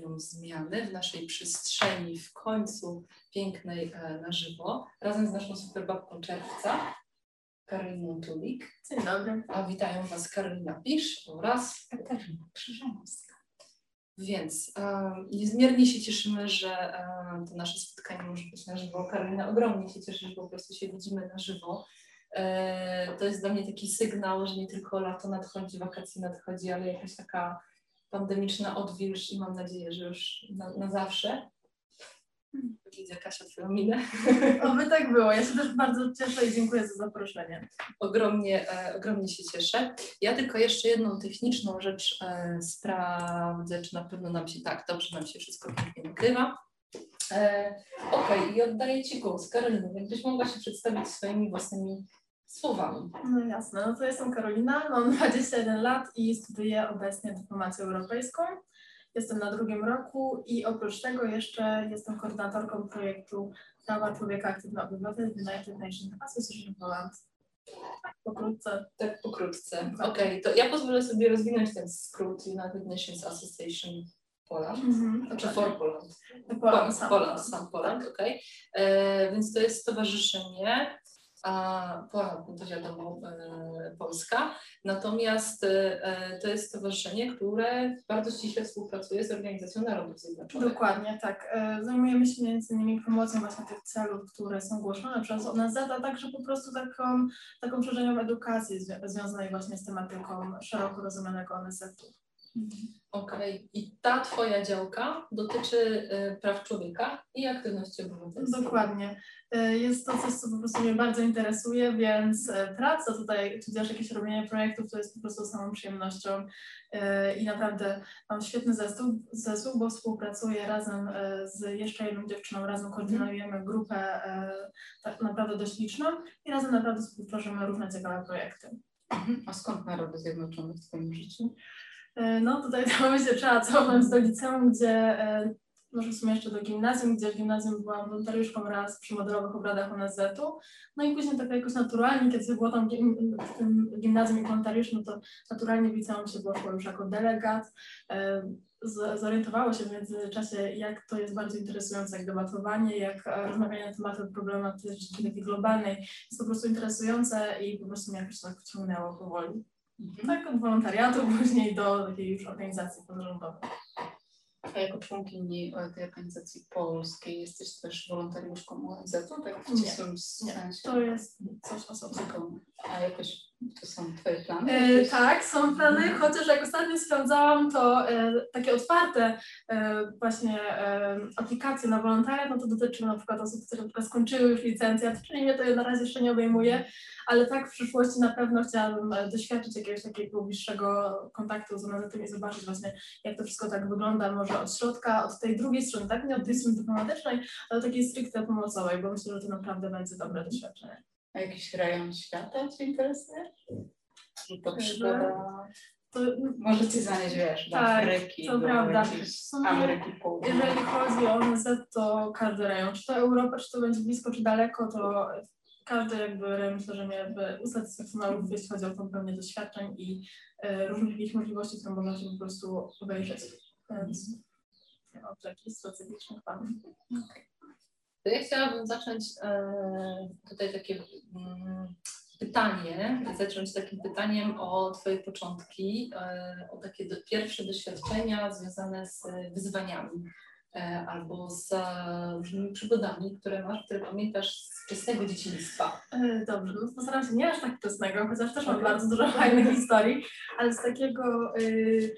następują zmiany w naszej przestrzeni, w końcu pięknej e, na żywo, razem z naszą superbabką czerwca, Karoliną Tulik. Dzień dobry. A witają Was Karolina Pisz oraz Katarzyna Krzyżanowska. Więc e, niezmiernie się cieszymy, że e, to nasze spotkanie może być na żywo. Karolina ogromnie się cieszy, że po prostu się widzimy na żywo. E, to jest dla mnie taki sygnał, że nie tylko lato nadchodzi, wakacje nadchodzi, ale jakaś taka pandemiczna odwilż i mam nadzieję, że już na, na zawsze. Widzę Kasia Twoją minę. Oby tak było. Ja się też bardzo cieszę i dziękuję za zaproszenie. Ogromnie, e, ogromnie się cieszę. Ja tylko jeszcze jedną techniczną rzecz e, sprawdzę, czy na pewno nam się tak, dobrze nam się wszystko pięknie nagrywa. E, Okej, okay. i oddaję Ci głos. Karolina, jakbyś mogła się przedstawić swoimi własnymi słowami. No jasne, no to jestem Karolina, mam 21 lat i studiuję obecnie dyplomację europejską. Jestem na drugim roku i oprócz tego jeszcze jestem koordynatorką projektu Prawa Człowieka Aktywny Obywatel United Nations Association Poland. Tak pokrótce. Tak pokrótce. Okej, okay, to ja pozwolę sobie rozwinąć ten skrót United Nations Association Poland, mm -hmm, czy for Poland. Poland, sam Poland, sam Poland, okej. Okay. E, więc to jest stowarzyszenie, a to wiadomo, e, Polska. Natomiast e, to jest stowarzyszenie, które bardzo ściśle współpracuje z Organizacją Narodów Zjednoczonych. Dokładnie, tak. E, zajmujemy się między innymi promocją właśnie tych celów, które są głoszone przez ONZ, a także po prostu taką, taką szerzeniem edukacji zwi związanej właśnie z tematyką szeroko rozumianego ONZ-u. Okej, okay. i ta Twoja działka dotyczy y, praw człowieka i aktywności obywatelskiej. Dokładnie. Y, jest to coś, co po prostu mnie bardzo interesuje, więc y, praca tutaj, czy też jakieś robienie projektów, to jest po prostu samą przyjemnością i naprawdę mam świetny zespół, zespół bo współpracuję razem z jeszcze jedną dziewczyną, razem koordynujemy grupę tak naprawdę dość liczną i razem naprawdę współtworzymy różne ciekawe projekty. Mhm. A skąd Narody Zjednoczone w Twoim życiu? E, no tutaj to myślę trzeba cofnąć do liceum, gdzie e, może w sumie jeszcze do gimnazjum, gdzie w gimnazjum byłam wolontariuszką raz przy modelowych obradach ONZ-u. No i później tak jakoś naturalnie, kiedy było tam w tym gimnazjum i wolontariusz, no to naturalnie w liceum się poszło już jako delegat. E, zorientowało się w międzyczasie, jak to jest bardzo interesujące, jak debatowanie, jak rozmawianie na temat problematyki takiej globalnej jest po prostu interesujące i po prostu mnie jakoś tak wciągnęło powoli. Mhm. Tak, od wolontariatu później do takiej już organizacji pozarządowej. A jako członkini tej organizacji polskiej jesteś też wolontariuszką ONZ-u, tak w ścisłym sensie? to jest coś osobnego. A jakoś to są Twoje plany? E, tak, są plany, chociaż jak ostatnio sprawdzałam, to e, takie otwarte e, właśnie e, aplikacje na wolontariat, no to dotyczy na przykład osób, które skończyły już licencjat, czyli mnie to na razie jeszcze nie obejmuje, ale tak w przyszłości na pewno chciałabym e, doświadczyć jakiegoś takiego bliższego kontaktu z ONZ-em i zobaczyć właśnie, jak to wszystko tak wygląda, może od środka, od tej drugiej strony, tak, nie od tej strony dyplomatycznej, ale takiej stricte pomocowej, bo myślę, że to naprawdę będzie dobre doświadczenie. A jakiś rejon świata Cię interesuje? To przygoda... To, Może Cię zanieść, wiesz, do tak, Afryki, to do prawda. Ameryki Południowej. Jeżeli chodzi o ONZ, to każdy rejon, czy to Europa, czy to będzie blisko, czy daleko, to każdy jakby rejon myślę, że miałby usatysfakcjonował, jeśli chodzi o tą pełnię doświadczeń i e, różnych jakichś możliwości, które można się po prostu obejrzeć. Więc nie mam jakichś strategicznych planów. Okay. To ja chciałabym zacząć e, tutaj takie mm, pytanie, zacząć takim pytaniem o Twoje początki, e, o takie do, pierwsze doświadczenia związane z wyzwaniami e, albo z różnymi przygodami, które masz, które pamiętasz z wczesnego dzieciństwa. Dobrze, no postaram się nie aż tak wczesnego, chociaż też mam bardzo dużo fajnych historii, ale z takiego y,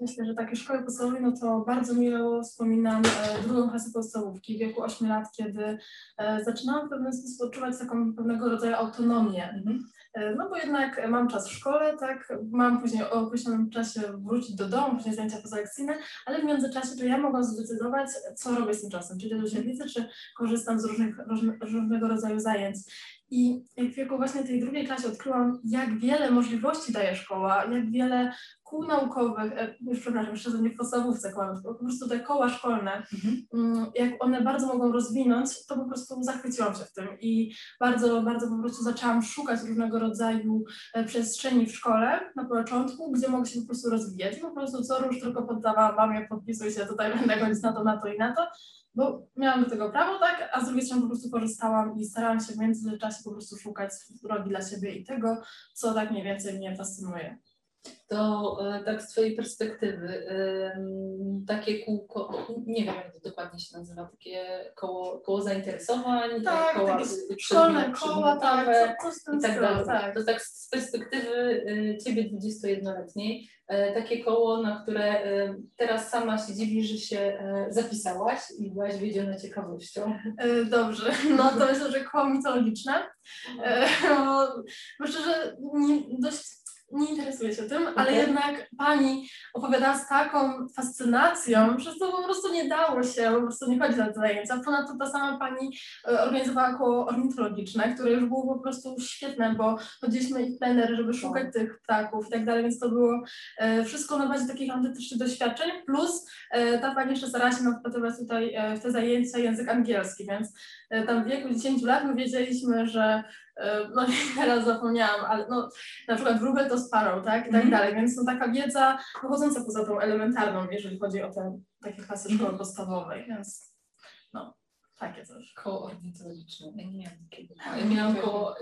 Myślę, że takie szkoły podstawowe, no to bardzo miło wspominam e, drugą klasę podstawówki w wieku 8 lat, kiedy e, zaczynałam w pewien sposób odczuwać taką pewnego rodzaju autonomię. Mhm. E, no bo jednak mam czas w szkole, tak, mam później o określonym czasie wrócić do domu, później zajęcia pozalekcyjne, ale w międzyczasie to ja mogłam zdecydować, co robię z tym czasem, czy idę do świetlicy, czy korzystam z różnych, różnego rodzaju zajęć. I jak w wieku właśnie tej drugiej klasie odkryłam, jak wiele możliwości daje szkoła, jak wiele kół naukowych, e, już przepraszam, jeszcze nie w podstawówce tylko po prostu te koła szkolne, mhm. Mm, jak one bardzo mogą rozwinąć, to po prostu zachwyciłam się w tym i bardzo, bardzo po prostu zaczęłam szukać różnego rodzaju e, przestrzeni w szkole na początku, gdzie mogę się po prostu rozwijać i po prostu co róż tylko poddawałam mamie, podpisuj się, tutaj będę chodzić na to, na to i na to, bo miałam do tego prawo, tak, a z drugiej strony po prostu korzystałam i starałam się w międzyczasie po prostu szukać drogi dla siebie i tego, co tak mniej więcej mnie fascynuje to e, tak z Twojej perspektywy, takie kółko, nie wiem jak to dokładnie się nazywa, takie koło, koło zainteresowań, tak, koła szkolne koła, tak, i tak dalej. Tak. To tak z perspektywy y, Ciebie 21-letniej, e, takie koło, na które teraz sama się dziwi, że się e, zapisałaś i byłaś wiedziona ciekawością. Dobrze, no to myślę, że koło mitologiczne. Myślę, że dość nie interesuje się tym, ale jednak pani opowiadała z taką fascynacją, że to po prostu nie dało się, po prostu nie chodzi na te zajęcia. Ponadto ta sama pani e, organizowała koło ornitologiczne, które już było po prostu świetne, bo chodziliśmy i plenery, żeby szukać tak. tych ptaków i tak dalej, więc to było e, wszystko na bazie takich autentycznych doświadczeń, plus e, ta pani jeszcze starała się wpatrywać tutaj w te zajęcia język angielski, więc tam w wieku 10 lat my wiedzieliśmy, że no teraz zapomniałam, ale no, na przykład wróbel to sparrow, tak, i tak mm. dalej, więc to taka wiedza wychodząca poza tą elementarną, jeżeli chodzi o te takie klasy szkoły mm. podstawowej, więc no, takie coś. Koło ornitologiczne, ja nie miałam takiego. Ja miałam koło...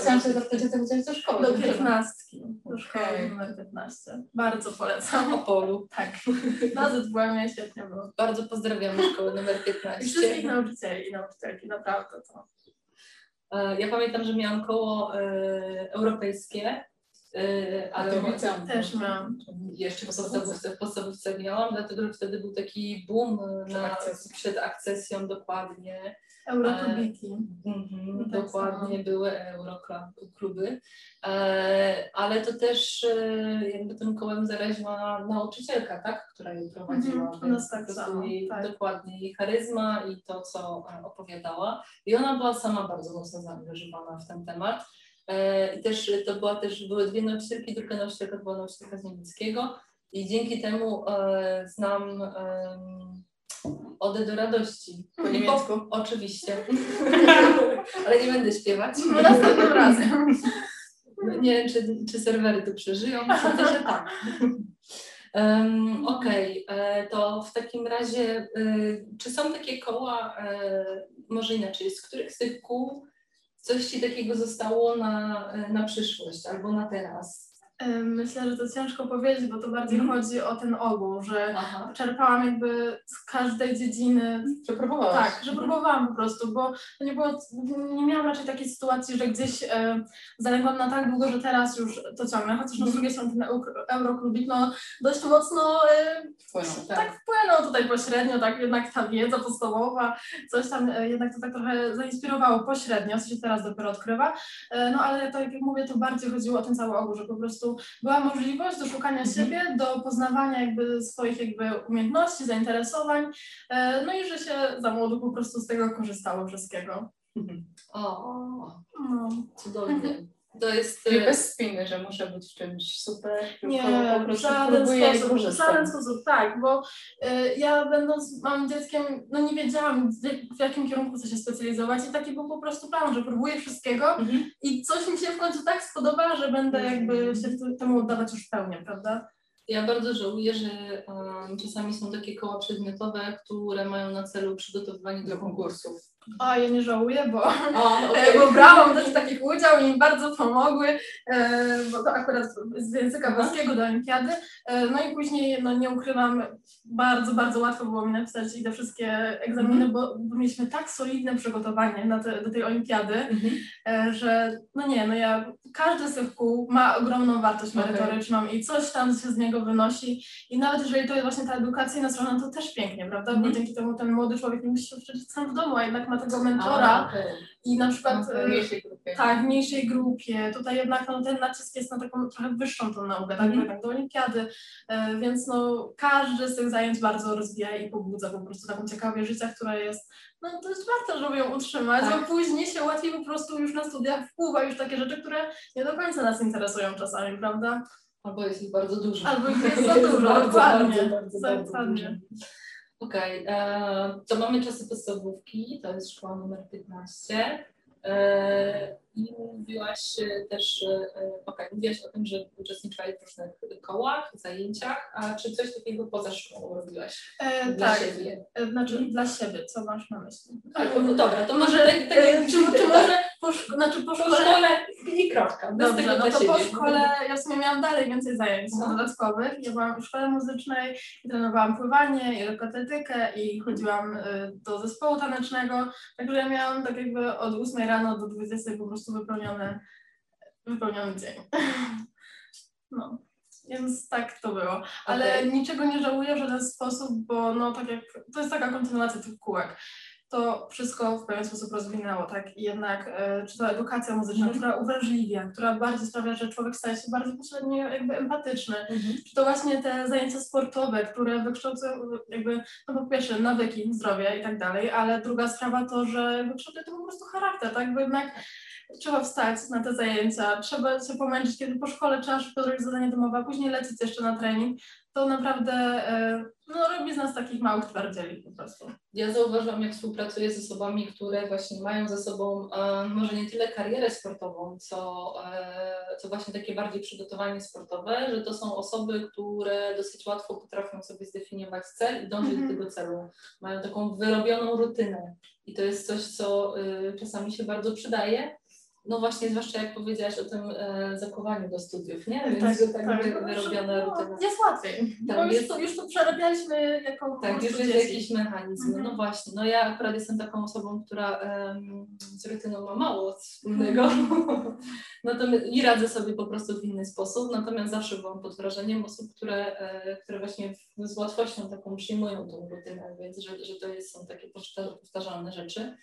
Chciałam się zapytać to, do szkoły. Do piętnastki, do szkoły okay. numer 15. Bardzo polecam. O polu. Tak. Na ZWM świetnie było. Bardzo pozdrawiamy szkołę numer 15. I wszystkich nauczycieli i nauczycielki, naprawdę to E, ja pamiętam, że miałam koło e, europejskie, e, ale ja też miałam. Jeszcze w podstawówce, w podstawówce miałam, dlatego że wtedy był taki boom na, przed akcesją dokładnie. Eurokubiki. Mhm, tak dokładnie, samo. były eurokluby, e, ale to też e, jakby tym kołem zaraziła nauczycielka, tak, która je prowadziła. Mhm, więc tak samo, jej, tak. Dokładnie jej charyzma i to, co e, opowiadała. I ona była sama bardzo mocno zaangażowana w ten temat. I też to była też, były dwie nauczycielki, druga nauczycielka była nauczycielka z niemieckiego i dzięki temu znam Ode do radości. Po niemiecku? oczywiście. Ale nie będę śpiewać. No następnym razem. Nie wiem, czy, czy serwery to przeżyją. Myślę, że tak. Um, Okej, okay. E, to w takim razie, y, czy są takie koła, y, może inaczej, z których z tych kół coś Ci takiego zostało na, na przyszłość albo na teraz? Myślę, że to ciężko powiedzieć, bo to bardziej mm. chodzi o ten ogół, że Aha. czerpałam jakby z każdej dziedziny. Że próbowałaś. Tak, że próbowałam po prostu, bo to nie było, nie miałam raczej takiej sytuacji, że gdzieś e, zaległam na tak długo, że teraz już to ciągnę, chociaż no z drugiej strony ten Euroklubik no dość mocno e, wpłynął, tak. tak wpłynął tutaj pośrednio, tak jednak ta wiedza podstawowa, coś tam e, jednak to tak trochę zainspirowało pośrednio, co się teraz dopiero odkrywa, e, no ale tak jak mówię, to bardziej chodziło o ten cały ogół, że po prostu była możliwość do szukania mhm. siebie, do poznawania jakby swoich jakby umiejętności, zainteresowań, e, no i że się za młodu po prostu z tego korzystało wszystkiego. O, no. cudownie. To jest... Nie bez spiny, że muszę być w czymś super, nie, po prostu żaden sposób, w żaden sposób, tak, bo y, ja będąc małym dzieckiem, no nie wiedziałam w jakim kierunku chcę się specjalizować i taki był po prostu plan, że próbuję wszystkiego mhm. i coś mi się w końcu tak spodoba, że będę jakby się temu oddawać już w pełni, prawda? Ja bardzo żałuję, że um, czasami są takie koła przedmiotowe, które mają na celu przygotowywanie do konkursów. O, ja nie żałuję, bo, o, okay. bo brałam też takich udział i mi bardzo pomogły, e, bo to akurat z języka włoskiego do olimpiady. E, no i później, no nie ukrywam, bardzo, bardzo łatwo było mi napisać i te wszystkie egzaminy, mm. bo, bo, mieliśmy tak solidne przygotowanie na te, do tej olimpiady, mm -hmm. że no nie, no ja, każdy z tych kół ma ogromną wartość merytoryczną okay. i coś tam się z niego wynosi i nawet jeżeli to jest właśnie ta edukacyjna strona, to też pięknie, prawda? Bo Mhm. dzięki temu ten młody człowiek nie musi się uczyć sam w domu, a jednak ma tego mentora A, i na przykład W e, mniejszej grupie. tak, w mniejszej grupie. Tutaj jednak no, ten nacisk jest na taką trochę wyższą tą naukę, tak, że jednak do olimpiady, e, więc no każdy z tych zajęć bardzo rozwija i pobudza po prostu taką ciekawie życia, która jest, no to jest warto, żeby ją utrzymać, Tak. bo później się łatwiej po prostu już na studiach wpływa już takie rzeczy, które nie do końca nas interesują czasami, prawda? Albo jest ich bardzo dużo. Albo ich jest za dużo, bardzo, dokładnie. bardzo, bardzo, bardzo Dokładnie. dużo. Okej, e, to mamy czasy podstawówki, to jest szkoła numer 15. E, I mówiłaś e, też, e, okej, mówiłaś o tym, że uczestniczyłaś w różnych kołach, zajęciach, a czy coś takiego poza szkołą robiłaś E, dla tak, siebie? e, znaczy dla siebie, co masz na myśli? Tak, no dobra, to może tak, tak e, czy, czy może po, szko- znaczy po po szkole szkole i kropka, bez Dobrze, tego no to po siebie. szkole ja w sumie miałam dalej więcej zajęć No. dodatkowych. Ja byłam w szkole muzycznej i trenowałam pływanie i lekkoatletykę i chodziłam do zespołu tanecznego. Także ja miałam tak jakby od 8 rano do 20 po prostu wypełniony, wypełniony dzień. No. Więc tak to było. Ale Okej. niczego nie żałuję w żaden sposób, bo no tak jak to jest taka kontynuacja tych kółek to wszystko w pewien sposób rozwinęło, tak? I jednak e, czy to edukacja muzyczna, Mhm. która uwrażliwia, która bardziej sprawia, że człowiek staje się bardziej pośrednio jakby empatyczny, Mhm. czy to właśnie te zajęcia sportowe, które wykształcają jakby, no po pierwsze nawyki, zdrowie i tak dalej, ale druga sprawa to, że wykształcuje to po prostu charakter, tak? Bo jednak trzeba wstać na te zajęcia, trzeba się pomęczyć, kiedy po szkole trzeba szybko zrobić zadanie domowe, a później lecieć jeszcze na trening, to naprawdę e, no, robi z nas takich małych twardzieli po prostu. Ja zauważyłam, jak współpracuję z osobami, które właśnie mają ze sobą e, może nie tyle karierę sportową, co, e, co właśnie takie bardziej przygotowanie sportowe, że to są osoby, które dosyć łatwo potrafią sobie zdefiniować cel i dążyć Mhm. do tego celu. Mają taką wyrobioną rutynę i to jest coś, co e, czasami się bardzo przydaje. No właśnie, zwłaszcza jak powiedziałaś o tym e, zakowaniu do studiów, nie? Więc tak, tak, wy- wyrobiona no, rutyna. Jest łatwiej. Tak, bo już, jest- to, już to przerabialiśmy jako Tak, już jest jakiś mechanizm. Mhm. No właśnie, no ja akurat jestem taką osobą, która em, z rutyną ma mało wspólnego. Mhm. Natomiast i radzę sobie po prostu w inny sposób, natomiast zawsze byłam pod wrażeniem osób, które, e, które właśnie w, z łatwością taką przyjmują tą rutynę, więc że, że to jest, są takie powtarza- powtarzalne rzeczy.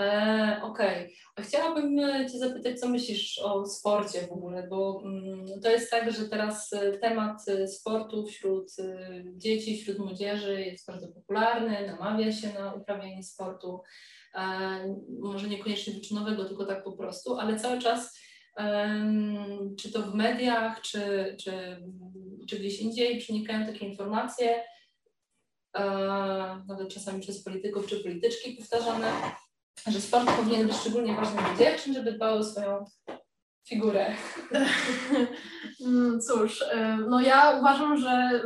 E, Okej, a chciałabym e, Cię zapytać, co myślisz o sporcie w ogóle, bo mm, to jest tak, że teraz e, temat sportu wśród dzieci, wśród młodzieży jest bardzo popularny, namawia się na uprawianie sportu, może niekoniecznie wyczynowego, tylko tak po prostu, ale cały czas czy to w mediach, czy, czy, czy gdzieś indziej przenikają takie informacje, nawet czasami przez polityków czy polityczki powtarzane, że sport powinien być szczególnie ważny dla dziewczyn, żeby dbały o swoją figurę. Mm, Cóż, y, no ja uważam, że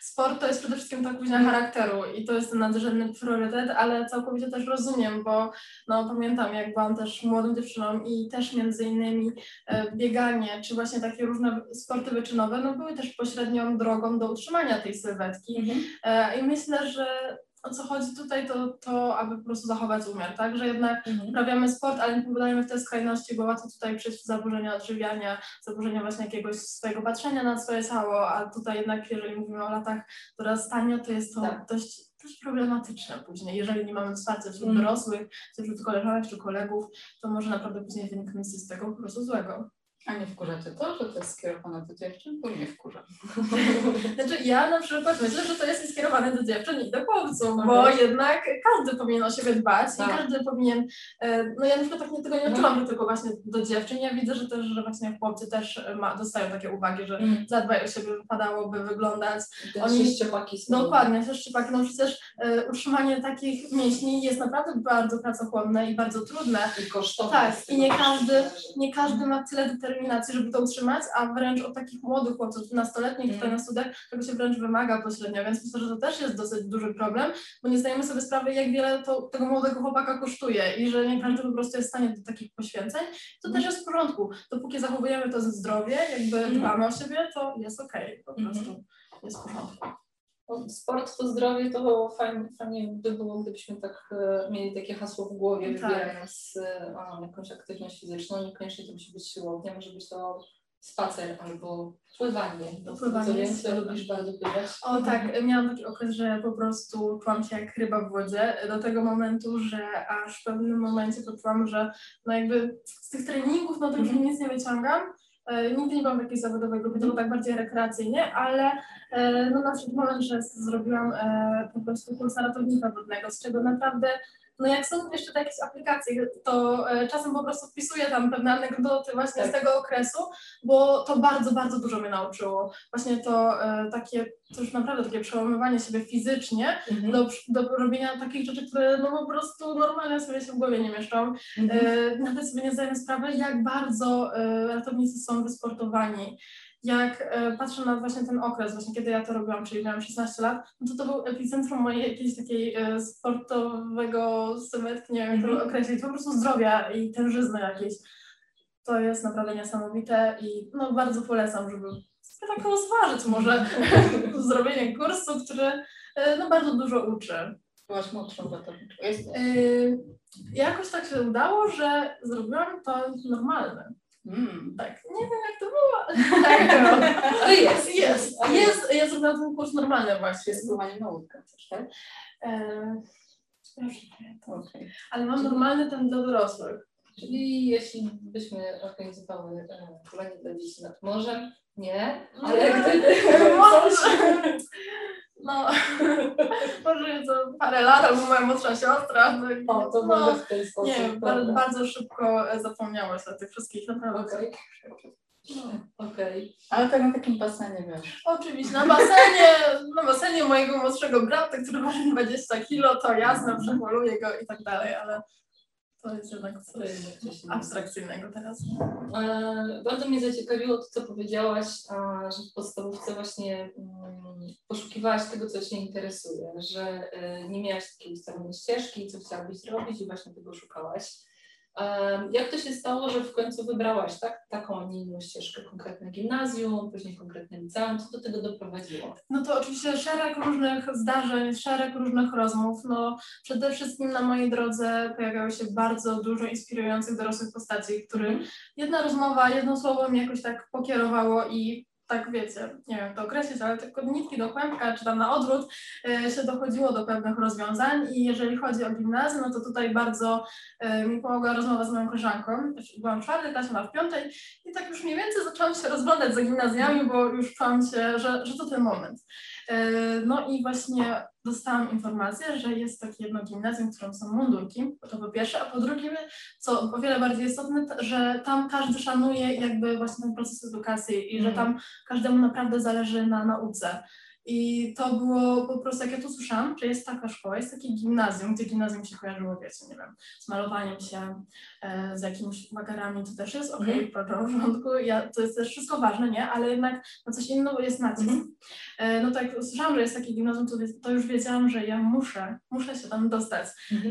sport to jest przede wszystkim tak później charakteru i to jest ten nadrzędny priorytet, ale całkowicie też rozumiem, bo no, pamiętam jak byłam też młodą dziewczyną i też między innymi e, bieganie, czy właśnie takie różne sporty wyczynowe, no były też pośrednią drogą do utrzymania tej sylwetki E, i myślę, że o co chodzi tutaj, to, to aby po prostu zachować umiar, tak, że jednak Mhm. uprawiamy sport, ale nie popadajmy w te skrajności, bo łatwo tutaj przyjść w zaburzenia odżywiania, zaburzenia właśnie jakiegoś swojego patrzenia na swoje ciało, a tutaj jednak jeżeli mówimy o latach dorastania, to jest to Tak. dość, problematyczne później. Jeżeli nie mamy wsparcia wśród Mm. dorosłych, czy wśród koleżanek czy kolegów, to może naprawdę później wyniknąć z tego po prostu złego. A nie wkurza cię to, że to jest skierowane do dziewczyn? Bo mnie wkurza. Znaczy ja na przykład myślę, że to jest skierowane do dziewczyn i do chłopców, Okej. bo jednak każdy powinien o siebie dbać Tak. i każdy powinien, e, no ja na przykład tak nie, tego nie odczułam, że tylko właśnie do dziewczyn, ja widzę, że też, że właśnie chłopcy też e, ma, dostają takie uwagi, że Mhm. zadbaj o siebie, wypadałoby wyglądać. Oni- sześciopaki są. Dokładnie, też szczepaki, no przecież utrzymanie takich mięśni jest naprawdę bardzo pracochłonne i bardzo trudne. I kosztowne. Tak, i nie każdy-. Nie każdy ma tyle determinacji, żeby to utrzymać, a wręcz od takich młodych chłopców, nastoletnich tutaj Mm. na studiach, tego się wręcz wymaga pośrednio, więc myślę, że to też jest dosyć duży problem, bo nie zdajemy sobie sprawy, jak wiele to tego młodego chłopaka kosztuje i że nie każdy po prostu jest w stanie do takich poświęceń. To też jest w porządku. Dopóki zachowujemy to zdrowie, jakby Mm. dbamy o siebie, to jest okej, po Mhm. prostu jest w porządku. No, Sport to zdrowie, to fajnie, fajnie by było, gdybyśmy tak e, mieli takie hasło w głowie, Tak. wybierając e, a, jakąś aktywność fizyczną. Niekoniecznie to musi być siłownia, może być to spacer albo pływanie. Pływanie Co więcej, super. lubisz bardzo pływać? O tak, miałam taki okres, że po prostu czułam się jak ryba w wodzie, do tego momentu, że aż w pewnym momencie poczułam, że no jakby z tych treningów no to już nic nie wyciągam. E, Nigdy nie byłam jakiejś zawodowej grupie, to było tak bardziej rekreacyjnie, ale e, no na przykład moment, że zrobiłam e, po prostu kurs ratownika wodnego, z czego naprawdę no jak są jeszcze te jakieś aplikacje, to e, czasem po prostu wpisuję tam pewne anegdoty właśnie z Tak. tego okresu, bo to bardzo, bardzo dużo mnie nauczyło. Właśnie to e, takie, to już naprawdę takie przełamywanie siebie fizycznie Mhm. do, do robienia takich rzeczy, które no po prostu normalnie sobie się w głowie nie mieszczą. Mhm. E, nawet sobie nie zdajemy sprawy, jak bardzo ratownicy są wysportowani. Jak e, patrzę na właśnie ten okres, właśnie kiedy ja to robiłam, czyli miałam 16 lat, no to to był epicentrum mojej jakiejś takiej e, sportowego sylwetki, nie wiem Mhm. określić, po prostu zdrowia i tężyzny jakiejś. To jest naprawdę niesamowite i no bardzo polecam, żeby tak rozważyć może zrobienie kursu, który e, no bardzo dużo uczy. Byłaś młodszą ratowniczką. Jest. Yy, jakoś tak się udało, że zrobiłam to normalne. Mm. Tak, nie wiem jak to było. Tak było. To jest. Jest, jest, ja zrobiłam ten kurs normalny właśnie. Jest spływanie na łódkę też, tak? Nie pamiętam. Okej. Ale mam normalny ten dla dorosłych. Czyli jeśli byśmy organizowały e, pływanie dla dzieci nad morzem, nie, No ale gdyby może. No, może to parę lat, albo moja młodsza siostra. No, O, to no, w ten sposób. nie, bardzo, bardzo szybko e, zapomniałaś o tych wszystkich, naprawdę. Okej. No. Okej. Ale tak na takim basenie wiesz. Oczywiście, na basenie, na basenie mojego młodszego brata, który waży 20 kilo, to jasne, przemaluję go i tak dalej, ale to jest jednak coś abstrakcyjnego teraz. E, Bardzo mnie zaciekawiło to, co powiedziałaś, a, że w podstawówce właśnie mm, poszukiwałaś tego, co Cię interesuje, że e, nie miałaś takiej ustalonej ścieżki, co chciałabyś zrobić i właśnie tego szukałaś. Jak to się stało, że w końcu wybrałaś tak, taką, a nie inną ścieżkę, konkretne gimnazjum, później konkretne liceum, co do tego doprowadziło? No to oczywiście szereg różnych zdarzeń, szereg różnych rozmów. No przede wszystkim na mojej drodze pojawiało się bardzo dużo inspirujących dorosłych postaci, których jedna rozmowa, jedno słowo mnie jakoś tak pokierowało i tak wiecie, nie wiem to określić, ale tylko nitki do kłębka, czy tam na odwrót e, się dochodziło do pewnych rozwiązań i jeżeli chodzi o gimnazjum, no to tutaj bardzo e, mi pomogła rozmowa z moją koleżanką. Byłam w czwartej klasie, ona w piątej i tak już mniej więcej zaczęłam się rozglądać za gimnazjami, bo już czułam się, że, że to ten moment. E, No i właśnie dostałam informację, że jest takie jedno gimnazjum, w którym są mundurki, to po pierwsze, a po drugie, co o wiele bardziej istotne, że tam każdy szanuje jakby właśnie ten proces edukacji i że tam każdemu naprawdę zależy na nauce. I to było po prostu, jak ja to słyszałam, że jest taka szkoła, jest takie gimnazjum, gdzie gimnazjum się kojarzyło, wiecie, nie wiem, z malowaniem się, e, z jakimiś wagarami, to też jest okej, okay, w porządku, ja, to jest też wszystko ważne, nie? Ale jednak na coś innego jest nacisk. Mhm. E, no to jak słyszałam, że jest takie gimnazjum, to, to już wiedziałam, że ja muszę, muszę się tam dostać.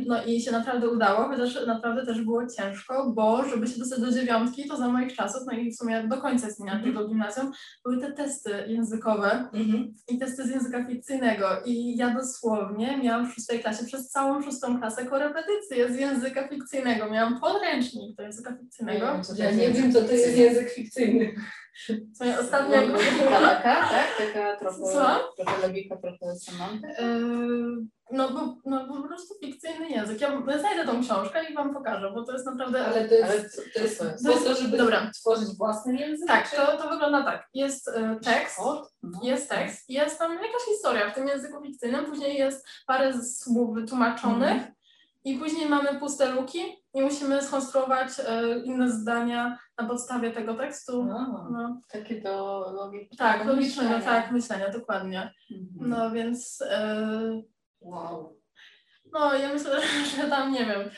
No i się naprawdę udało, chociaż naprawdę też było ciężko, bo żeby się dostać do dziewiątki, to za moich czasów, no i w sumie do końca istnienia Mhm. tego gimnazjum, były te testy językowe Mhm. i testy z języka fikcyjnego. I ja dosłownie miałam w szóstej klasie przez całą szóstą klasę korepetycje z języka fikcyjnego. Miałam podręcznik do języka fikcyjnego. Ja nie wiem, co to jest język fikcyjny. Co ja ostatnio... No, logika taka, tak? Taka trochę, Co? trochę logika, trochę semantyka. Yy, no, bo, no po prostu fikcyjny język. Ja znajdę tą książkę i wam pokażę, bo to jest naprawdę... Ale to Ale jest, to jest to jest? to, żeby Dobra. tworzyć własny język? Tak, czy- to, to wygląda tak. Jest e, tekst? No. jest tekst, jest tam jakaś historia w tym języku fikcyjnym, później jest parę słów wytłumaczonych Mhm. i później mamy puste luki i musimy skonstruować e, inne zdania na podstawie tego tekstu. A. No, Takie do logiki. tak, logicznego, myślenia. tak, myślenia, dokładnie. Mhm. No więc e, Wow. no ja myślę, że tam nie wiem,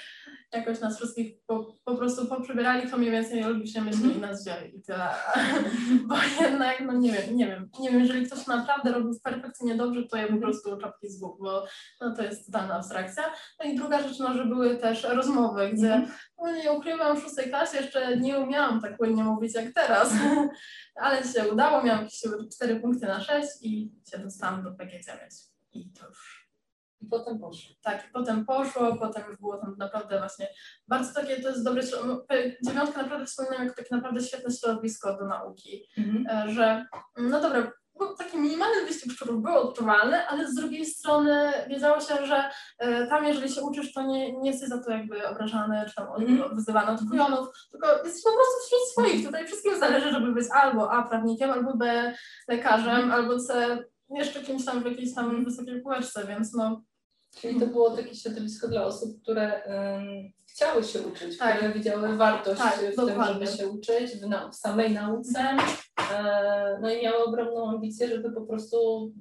jakoś nas wszystkich po, po prostu poprzebierali, to mniej więcej logicznie myśli i nas wzięli i tyle. Bo jednak, no nie wiem, nie wiem, nie wiem, jeżeli ktoś naprawdę robił perfekcyjnie dobrze, to ja po prostu czapki z głów, bo no, to jest totalna abstrakcja. No i druga rzecz, no, że były też rozmowy, gdzie Mhm. no, nie ukrywam, w szóstej klasie jeszcze nie umiałam tak płynnie mówić jak teraz, ale się udało, miałam jakieś 4 punkty na 6 i się dostałam do PG9 i to już. I potem poszło. Tak, i potem poszło, potem już było tam naprawdę właśnie bardzo takie, to jest dobre, no, dziewiątkę naprawdę wspominam jako takie naprawdę świetne środowisko do nauki, e, że no dobra, był taki minimalny wyścig szczurów był odczuwalny, ale z drugiej strony wiedziało się, że e, tam jeżeli się uczysz, to nie, nie jesteś za to jakby obrażany, czy tam Mhm. wyzywany od kujonów, tylko jesteś po prostu wśród swoich. Tutaj wszystkim zależy, żeby być albo A prawnikiem, albo B lekarzem, albo C jeszcze kimś tam w jakiejś tam wysokiej półeczce, więc no Czyli to było takie środowisko dla osób, które ym, chciały się uczyć, Tak. które widziały wartość Tak, w tym, dokładnie. żeby się uczyć, w, nau- w samej nauce. E, no i miały ogromną ambicję, żeby po prostu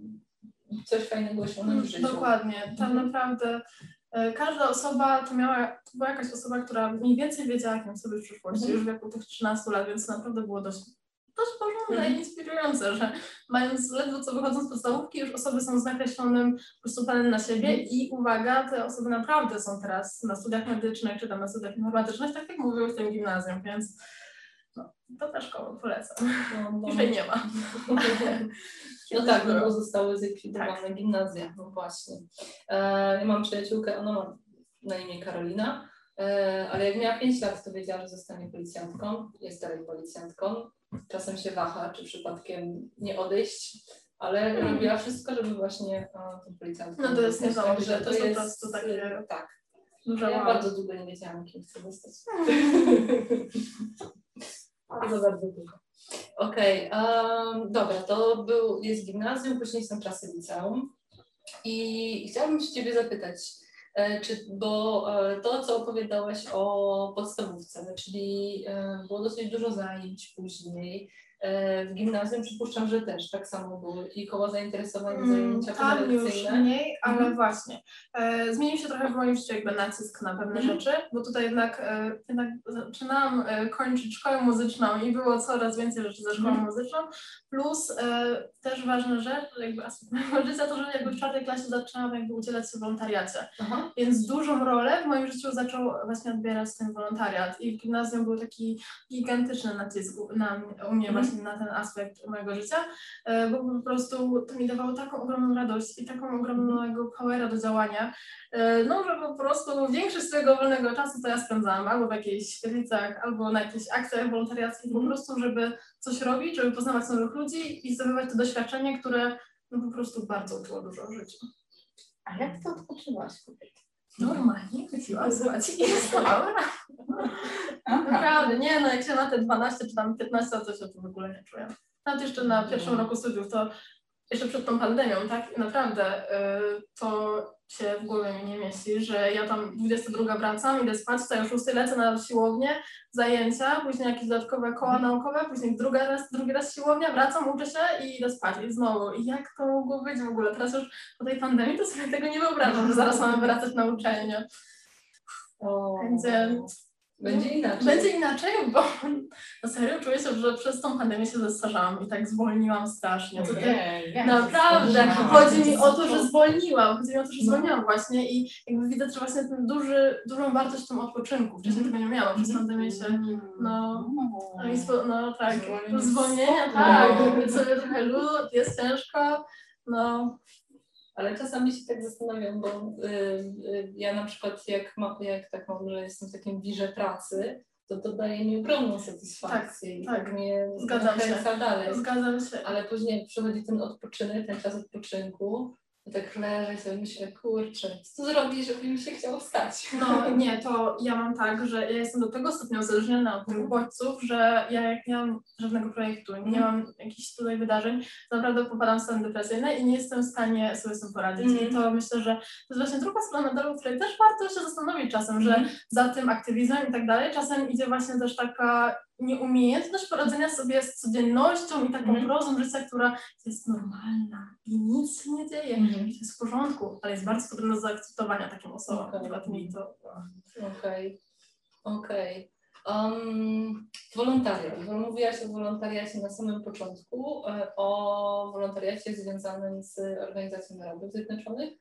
coś fajnego osiągnąć w życiu. Dokładnie. Tam Mhm. naprawdę e, każda osoba to miała, to była jakaś osoba, która mniej więcej wiedziała, kim sobie w przyszłości, Mhm. już w wieku tych 13 lat, więc naprawdę było dość, dość porządne Mhm. i inspirujące, że mając ledwo co wychodząc z podstawówki, już osoby są z nakreślonym po prostu planem na siebie Mhm. i uwaga, te osoby naprawdę są teraz na studiach medycznych, czy tam na studiach informatycznych, tak jak mówiły w tym gimnazjum, więc no, to też szkołę polecam. No, no. Dzisiaj nie ma. No tak, no bo zostały zlikwidowane gimnazja, no właśnie. E, ja mam przyjaciółkę, ona ma na imię Karolina, e, ale jak miała 5 lat, to wiedziała, że zostanie policjantką, jest dalej policjantką. Czasem się waha, czy przypadkiem nie odejść, ale Mhm. robiła wszystko, żeby właśnie policjantką No to jest niesamowite, Także to jest po prostu takie- e, Tak, Duże ja bardzo długo nie wiedziałam, kim chcę zostać. bardzo, bardzo długo. Okej, em, dobra, to był, jest gimnazjum, później są czasy liceum i chciałabym się Ciebie zapytać, czy, bo e, to, co opowiadałaś o podstawówce, czyli e, było dosyć dużo zajęć później, e, w gimnazjum przypuszczam, że też tak samo były i koło zainteresowań, Mm, zajęcia Tam już mniej, ale Mhm. właśnie. E, zmienił się trochę w moim życiu jakby nacisk na pewne Mhm. rzeczy, bo tutaj jednak, e, jednak zaczynałam e, kończyć szkołę muzyczną i było coraz więcej rzeczy ze szkołą Mhm. muzyczną, plus e, też ważna rzecz, jakby aspekt mojego życia, to, że jakby w czwartej klasie zaczęłam jakby udzielać się w wolontariacie. Aha. Więc dużą rolę w moim życiu zaczął właśnie odbierać ten wolontariat i w gimnazjum był taki gigantyczny nacisk na, u mnie Mhm. Właśnie na ten aspekt mojego życia, e, bo po prostu to mi dawało taką ogromną radość i taką ogromnego powera do działania, e, no że po prostu większość swojego wolnego czasu to ja spędzałam albo w jakichś świetlicach, albo na jakichś akcjach wolontariackich, po prostu żeby coś robić, żeby poznawać nowych ludzi i zdobywać to doświadczenie, które no, po prostu bardzo uczyło dużo o życiu. A jak ty odpoczywałaś kobieta? Normalnie chodziłam spać i wstawałam. Aha. Naprawdę, nie no, jak się na te 12 czy tam 15 lat, to się tu w ogóle nie czuję. Nawet jeszcze na pierwszym roku studiów, to jeszcze przed tą pandemią, tak? I naprawdę y, to się w głowie mi nie mieści, że ja tam 22 wracam, idę spać, to już 6 lecę na siłownię, zajęcia, później jakieś dodatkowe koła naukowe, później drugi raz, drugi raz siłownia, wracam, uczę się i idę spać i znowu. I jak to mogło być w ogóle? Teraz już po tej pandemii to sobie tego nie wyobrażam, że zaraz mamy wracać na uczelnię. Będzie- będzie inaczej. Będzie inaczej, bo na serio czuję się, że przez tą pandemię się zestarzałam i tak zwolniłam strasznie. To tak, jak naprawdę, chodzi mi o to, że zwolniłam, chodzi mi o to, że No. zwolniłam właśnie i jakby widać, że właśnie ten duży, dużą wartość w tym odpoczynku. Wcześniej Mhm. tego nie miałam, przez Mhm. pandemię się, no, no, no tak, zwolnienia, tak, sobie trochę lód, jest ciężko, no, Ale czasami się tak zastanawiam, bo y, y, ja na przykład jak, ma, jak tak mam, że jestem w takim wirze pracy, to to daje mi ogromną satysfakcję i tak. tak mnie Zgadzam się. dalej. zgadzam się. Ale później przychodzi ten odpoczynek, ten czas odpoczynku, to tak leżę i sobie myślę, kurczę, co zrobić, żeby mi się chciało wstać? No nie, to ja mam tak, że ja jestem do tego stopnia uzależniona od tych bodźców, że ja jak nie mam żadnego projektu, nie Mhm. mam jakichś tutaj wydarzeń, to naprawdę popadam w stan depresyjny i nie jestem w stanie sobie z tym poradzić. Mhm. I to myślę, że to jest właśnie druga strona medalu, której też warto się zastanowić czasem, że za tym aktywizmem i tak dalej, czasem idzie właśnie też taka nieumiejętność poradzenia sobie z codziennością i taką Mhm. prozą życia, która jest normalna i nic się nie dzieje. I to jest w porządku, ale jest bardzo trudno do zaakceptowania takim osobom. Akurat mi to Okej, okej. Um, wolontariat. Bo Mówiłaś o wolontariacie na samym początku, e, o wolontariacie związanym z Organizacją Narodów Zjednoczonych,